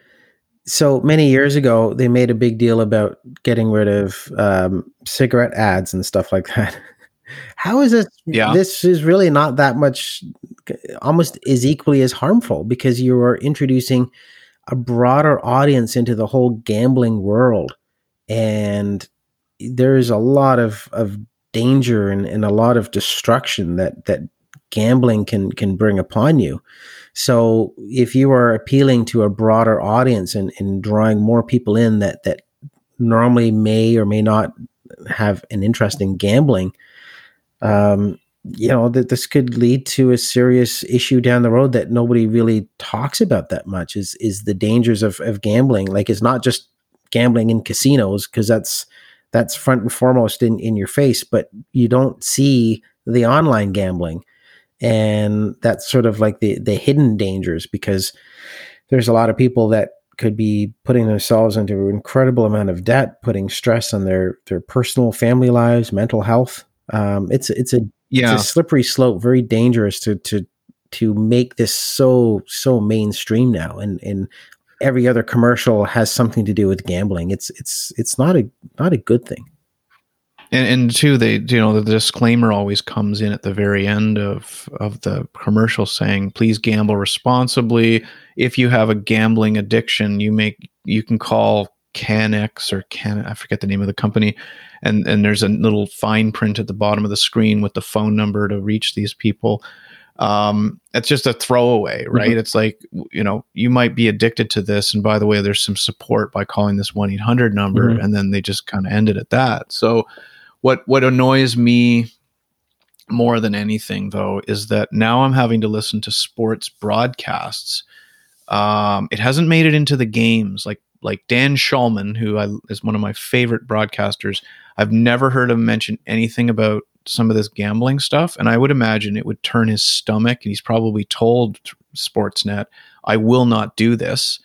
So many years ago, they made a big deal about getting rid of um, cigarette ads and stuff like that. *laughs* How is this? Yeah. This is really not that much, almost is equally as harmful because you are introducing a broader audience into the whole gambling world. And there's a lot of, of danger and, and a lot of destruction that, that gambling can, can bring upon you. So if you are appealing to a broader audience and, and drawing more people in that, that normally may or may not have an interest in gambling, um, you know that this could lead to a serious issue down the road that nobody really talks about that much is is the dangers of, of gambling like it's not just gambling in casinos because that's that's front and foremost in, in your face but you don't see the online gambling and that's sort of like the the hidden dangers because there's a lot of people that could be putting themselves into an incredible amount of debt, putting stress on their their personal family lives, mental health. Um, it's it's a Yeah. it's a slippery slope, very dangerous to to to make this so so mainstream now, and and every other commercial has something to do with gambling. It's it's it's not a not a good thing. and, and two they you know the disclaimer always comes in at the very end of of the commercial saying please gamble responsibly if you have a gambling addiction you make you can call canex or can i forget the name of the company and and there's a little fine print at the bottom of the screen with the phone number to reach these people um it's just a throwaway right? It's like you know you might be addicted to this and by the way there's some support by calling this 1-800 number Mhm. and then they just kind of ended at that. So what what annoys me more than anything though is that now i'm having to listen to sports broadcasts. Um it hasn't made it into the games. Like like dan shulman who I, is one of my favorite broadcasters i've never heard him mention anything about some of this gambling stuff and i would imagine it would turn his stomach and he's probably told sportsnet i will not do this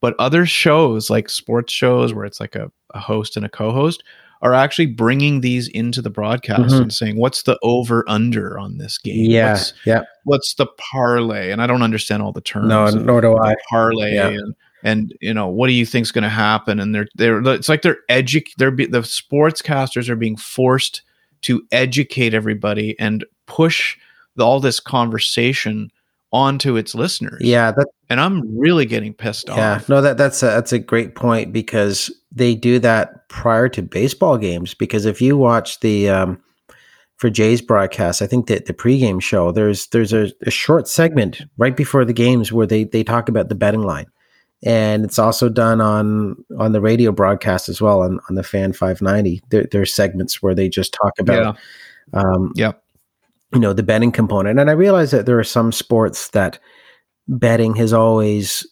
but other shows like sports shows where it's like a, a host and a co-host are actually bringing these into the broadcast Mhm. and saying what's the over under on this game Yeah, what's, yeah. what's the parlay and i don't understand all the terms No, nor do I. parlay Yeah. and and you know what do you think's going to happen and they're they're it's like they're edu- they're be, the sportscasters are being forced to educate everybody and push the, all this conversation onto its listeners Yeah, that and i'm really getting pissed off. yeah. off No, that that's a, that's a great point because they do that prior to baseball games. Because if you watch the um, for Jay's broadcast, I think that the pregame show there's there's a, a short segment right before the games where they they talk about the betting line, and it's also done on on the radio broadcast as well on on the Fan 590. There there's segments where they just talk about yeah. um, yeah. you know the betting component. And i realize that there are some sports that betting has always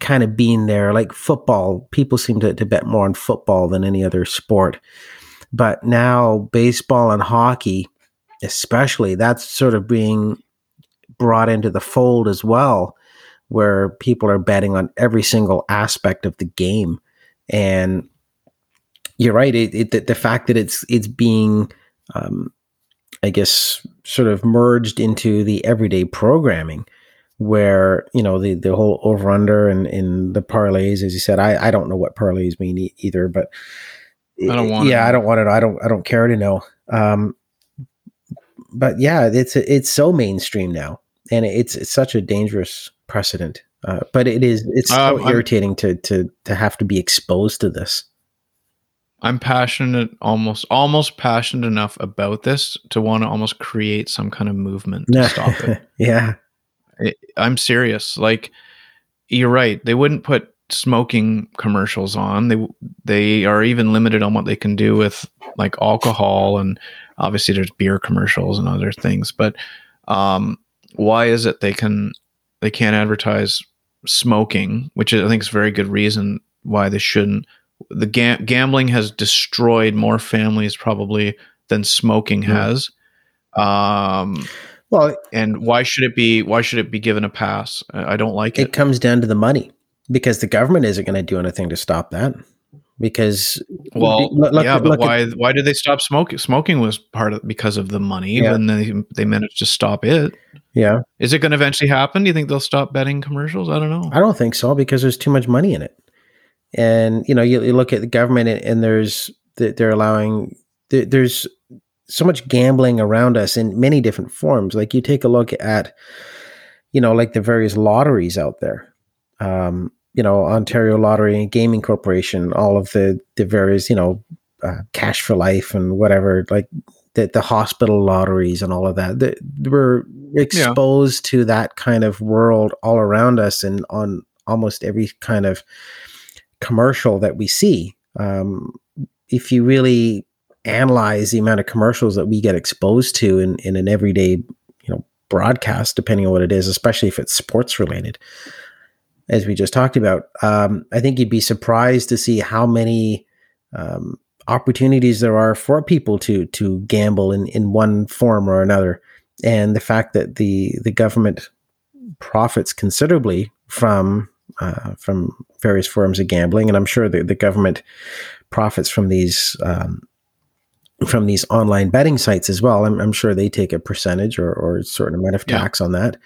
kind of been there. Like football people seem to, to bet more on football than any other sport. But now baseball and hockey especially that's sort of being brought into the fold as well where people are betting on every single aspect of the game and you're right it, it, the, the fact that it's it's being um, I guess, sort of merged into the everyday programming where, you know, the, the whole over under and in the parlays, as you said, I, I don't know what parlays mean e- either, but I don't wanna yeah, I don't want to know. I don't, I don't care to know. Um, but yeah, it's, it's so mainstream now and it's, it's such a dangerous precedent. Uh, but it is, it's so Um, I'm- irritating to, to, to have to be exposed to this. i'm passionate almost almost passionate enough about this to want to almost create some kind of movement to stop it *laughs* yeah. it, I'm serious. Like you're right. They wouldn't put smoking commercials on. They they are even limited on what they can do with like alcohol and obviously there's beer commercials and other things. But um, why is it they can they can't advertise smoking, which I think is a very good reason why they shouldn't. The gam- gambling has destroyed more families probably than smoking Yeah. has. Um, Well, and why should it be why should it be given a pass i I don't like it it, comes down to the money because the government isn't going to do anything to stop that because well look- look- yeah but look at- why why did they stop smoking smoking was part of because of the money Yeah. and they they managed to stop it. Yeah. Is it going to eventually happen? Do you think they'll stop betting commercials? I don't know. I don't think so because there's too much money in it. And you know you, you look at the government and, and there's th- they're allowing there- there's so much gambling around us in many different forms. Like you take a look at you know like the various lotteries out there. Um you know ontario lottery and gaming corporation all of the the various you know uh, cash for life and whatever like the, the hospital lotteries and all of that the, we're exposed to that kind of world all around us and on almost every kind of commercial that we see. Um, if you really analyze the amount of commercials that we get exposed to in, in an everyday you know broadcast depending on what it is especially if it's sports related as we just talked about um, i think you'd be surprised to see how many um, opportunities there are for people to to gamble in, in one form or another and the fact that the the government profits considerably from uh, from various forms of gambling, and I'm sure the, the government profits from these um, from these online betting sites as well. I'm, I'm sure they take a percentage or, or a certain amount of tax yeah. on that.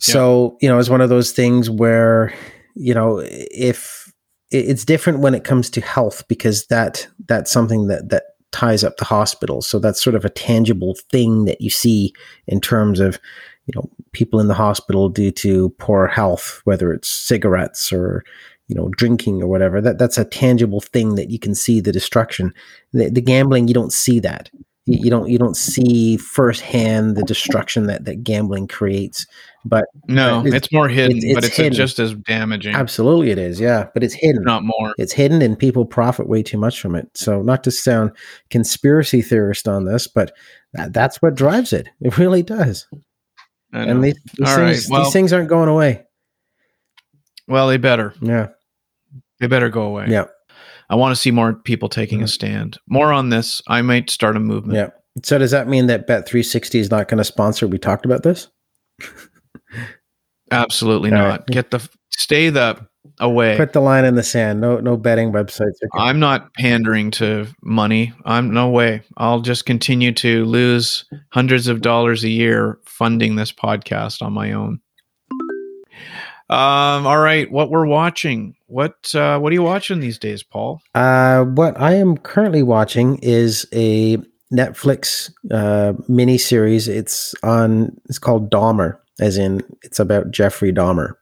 So, you know, it's one of those things where, you know, if it's different when it comes to health because that that's something that that ties up the hospital. So that's sort of a tangible thing that you see in terms of, you know, people in the hospital due to poor health, whether it's cigarettes or you know drinking or whatever. That that's a tangible thing that you can see the destruction. The, the gambling you don't see that. You, you, don't you don't see firsthand the destruction that that gambling creates but no it's, it's more hidden it's, it's but it's hidden. just as damaging absolutely it is yeah but it's hidden not more it's hidden and people profit way too much from it so not to sound conspiracy theorist on this but that, that's what drives it it really does and these, these things, right. well, these things aren't going away well they better yeah they better go away. Yeah. I want to see more people taking mm-hmm. a stand. More on this. I might start a movement. Yeah. So does that mean that Bet360 is not going to sponsor? We talked about this. *laughs* Absolutely All not. Right. Get the stay the away. Put the line in the sand. No, no betting websites. I'm not pandering to money. I'm no way. I'll just continue to lose hundreds of dollars a year funding this podcast on my own. Um, all right, what we're watching. What uh, what are you watching these days, Paul? Uh, what I am currently watching is a Netflix uh, mini series. It's on. It's called Dahmer, as in it's about Jeffrey Dahmer,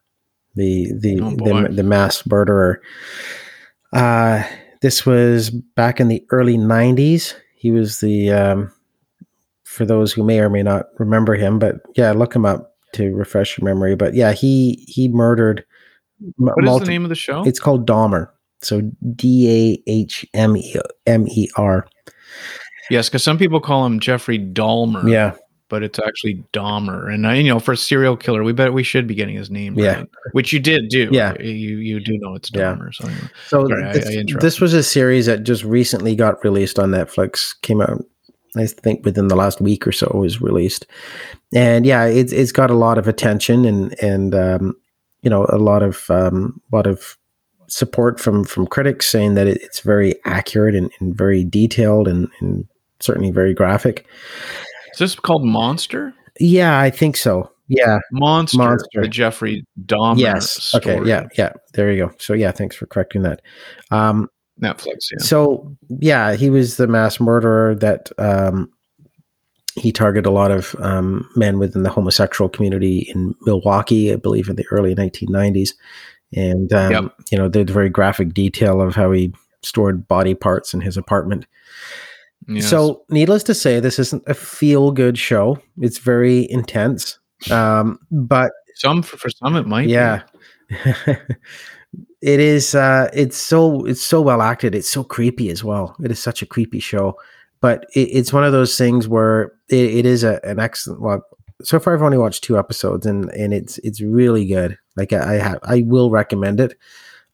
the the oh the, the, mass murderer. Uh, this was back in the early '90s. He was the um, for those who may or may not remember him, but yeah, look him up to refresh your memory. But yeah, he he murdered. What multi- is the name of the show? It's called Dahmer. So D A H M E M E R. Yes, because some people call him Jeffrey Dahmer. Yeah, but it's actually Dahmer. And I, you know, for a serial killer, we bet we should be getting his name. Yeah, which you did do. Yeah, you you do know it's Dahmer. Yeah. So, so Sorry, this, I, I this was a series that just recently got released on Netflix. Came out I think within the last week or so it was released, and yeah, it's it's got a lot of attention and and um, you know a lot of um, lot of support from from critics saying that it, it's very accurate and, and very detailed and, and, certainly very graphic. Is this called Monster? Yeah, I think so. Yeah, Monster, Monster. the Jeffrey Dahmer. Yes. Story. Okay. Yeah. Yeah. There you go. So yeah, thanks for correcting that. Um, Netflix. Yeah. So yeah, he was the mass murderer that um, he targeted a lot of um, men within the homosexual community in Milwaukee, I believe, in the early 1990s. And um, yep. you know, there's very graphic detail of how he stored body parts in his apartment. Yes. So, needless to say, this isn't a feel good show. It's very intense. Um, but some for, some it might yeah. *laughs* it is uh it's so it's so well acted it's so creepy as well it is such a creepy show but it, it's one of those things where it, it is a, an excellent well so far i've only watched two episodes and and it's it's really good like i, I have i will recommend it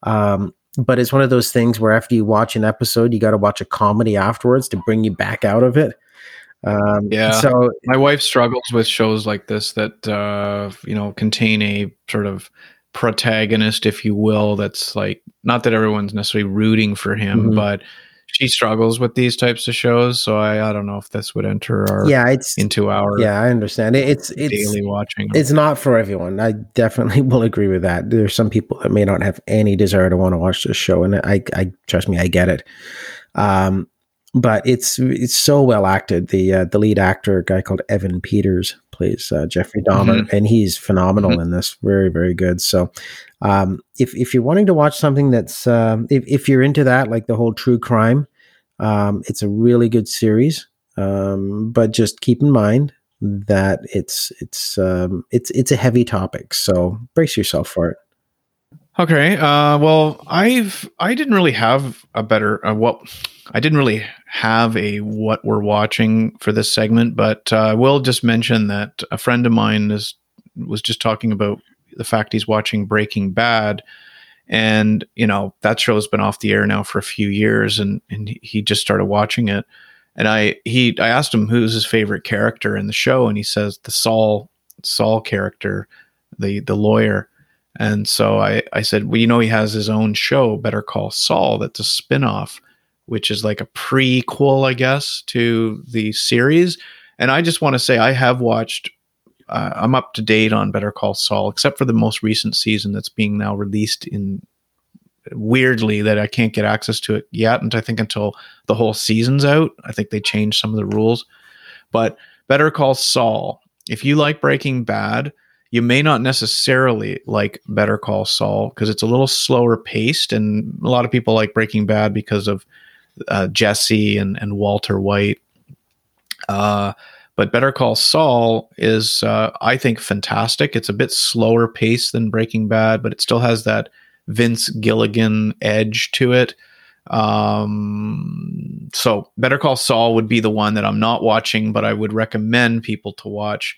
um but it's one of those things where after you watch an episode you got to watch a comedy afterwards to bring you back out of it um, yeah. So my wife struggles with shows like this that uh, you know contain a sort of protagonist, if you will, that's like not that everyone's necessarily rooting for him, mm-hmm. but she struggles with these types of shows. So I, I don't know if this would enter our yeah it's into our yeah I understand it, it's it's daily watching. It's not for everyone. I definitely *laughs* will agree with that. There's some people that may not have any desire to want to watch this show, and I I trust me, I get it. Um, but it's it's so well acted. The uh, the lead actor, a guy called Evan Peters, plays uh, Jeffrey Dahmer, mm-hmm. and he's phenomenal mm-hmm. in this. Very very good. So, um, if if you're wanting to watch something that's um, if if you're into that, like the whole true crime, um, it's a really good series. Um, but just keep in mind that it's it's um, it's it's a heavy topic. So brace yourself for it. Okay. Uh, well, I've I didn't really have a better uh, what I didn't really have a what we're watching for this segment, but uh, I will just mention that a friend of mine is was just talking about the fact he's watching Breaking Bad, and you know that show has been off the air now for a few years, and and he just started watching it, and I he I asked him who's his favorite character in the show, and he says the Saul Saul character, the the lawyer. And so I, I said, well, you know, he has his own show, Better Call Saul, that's a spinoff, which is like a prequel, I guess, to the series. And I just want to say, I have watched, uh, I'm up to date on Better Call Saul, except for the most recent season that's being now released in weirdly that I can't get access to it yet. And I think until the whole season's out, I think they changed some of the rules. But Better Call Saul, if you like Breaking Bad, you may not necessarily like Better Call Saul because it's a little slower paced, and a lot of people like Breaking Bad because of uh, Jesse and, and Walter White. Uh, but Better Call Saul is, uh, I think, fantastic. It's a bit slower pace than Breaking Bad, but it still has that Vince Gilligan edge to it. Um, so Better Call Saul would be the one that I'm not watching, but I would recommend people to watch.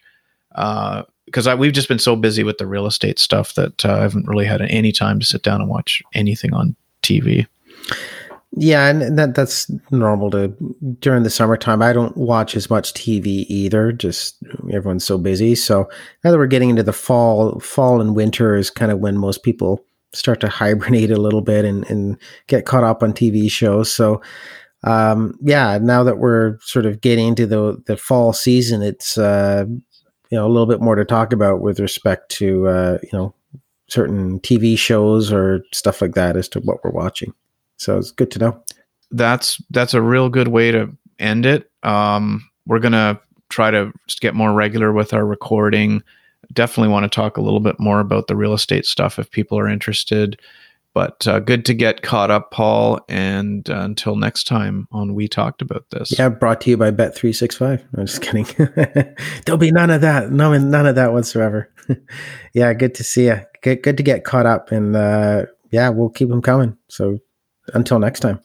Uh, because we've just been so busy with the real estate stuff that uh, I haven't really had any time to sit down and watch anything on TV. Yeah, and that that's normal to during the summertime. I don't watch as much TV either. Just everyone's so busy. So now that we're getting into the fall, fall and winter is kind of when most people start to *laughs* hibernate a little bit and, and get caught up on TV shows. So um, yeah, now that we're sort of getting into the the fall season, it's uh, you know a little bit more to talk about with respect to uh, you know certain TV shows or stuff like that as to what we're watching. So it's good to know. That's that's a real good way to end it. Um, we're gonna try to get more regular with our recording. Definitely want to talk a little bit more about the real estate stuff if people are interested. But uh, good to get caught up, Paul. And uh, until next time on We Talked About This. Yeah, brought to you by Bet365. I'm just kidding. *laughs* There'll be none of that. No, none of that whatsoever. *laughs* yeah, good to see you. Good, good to get caught up. And uh, yeah, we'll keep them coming. So until next time.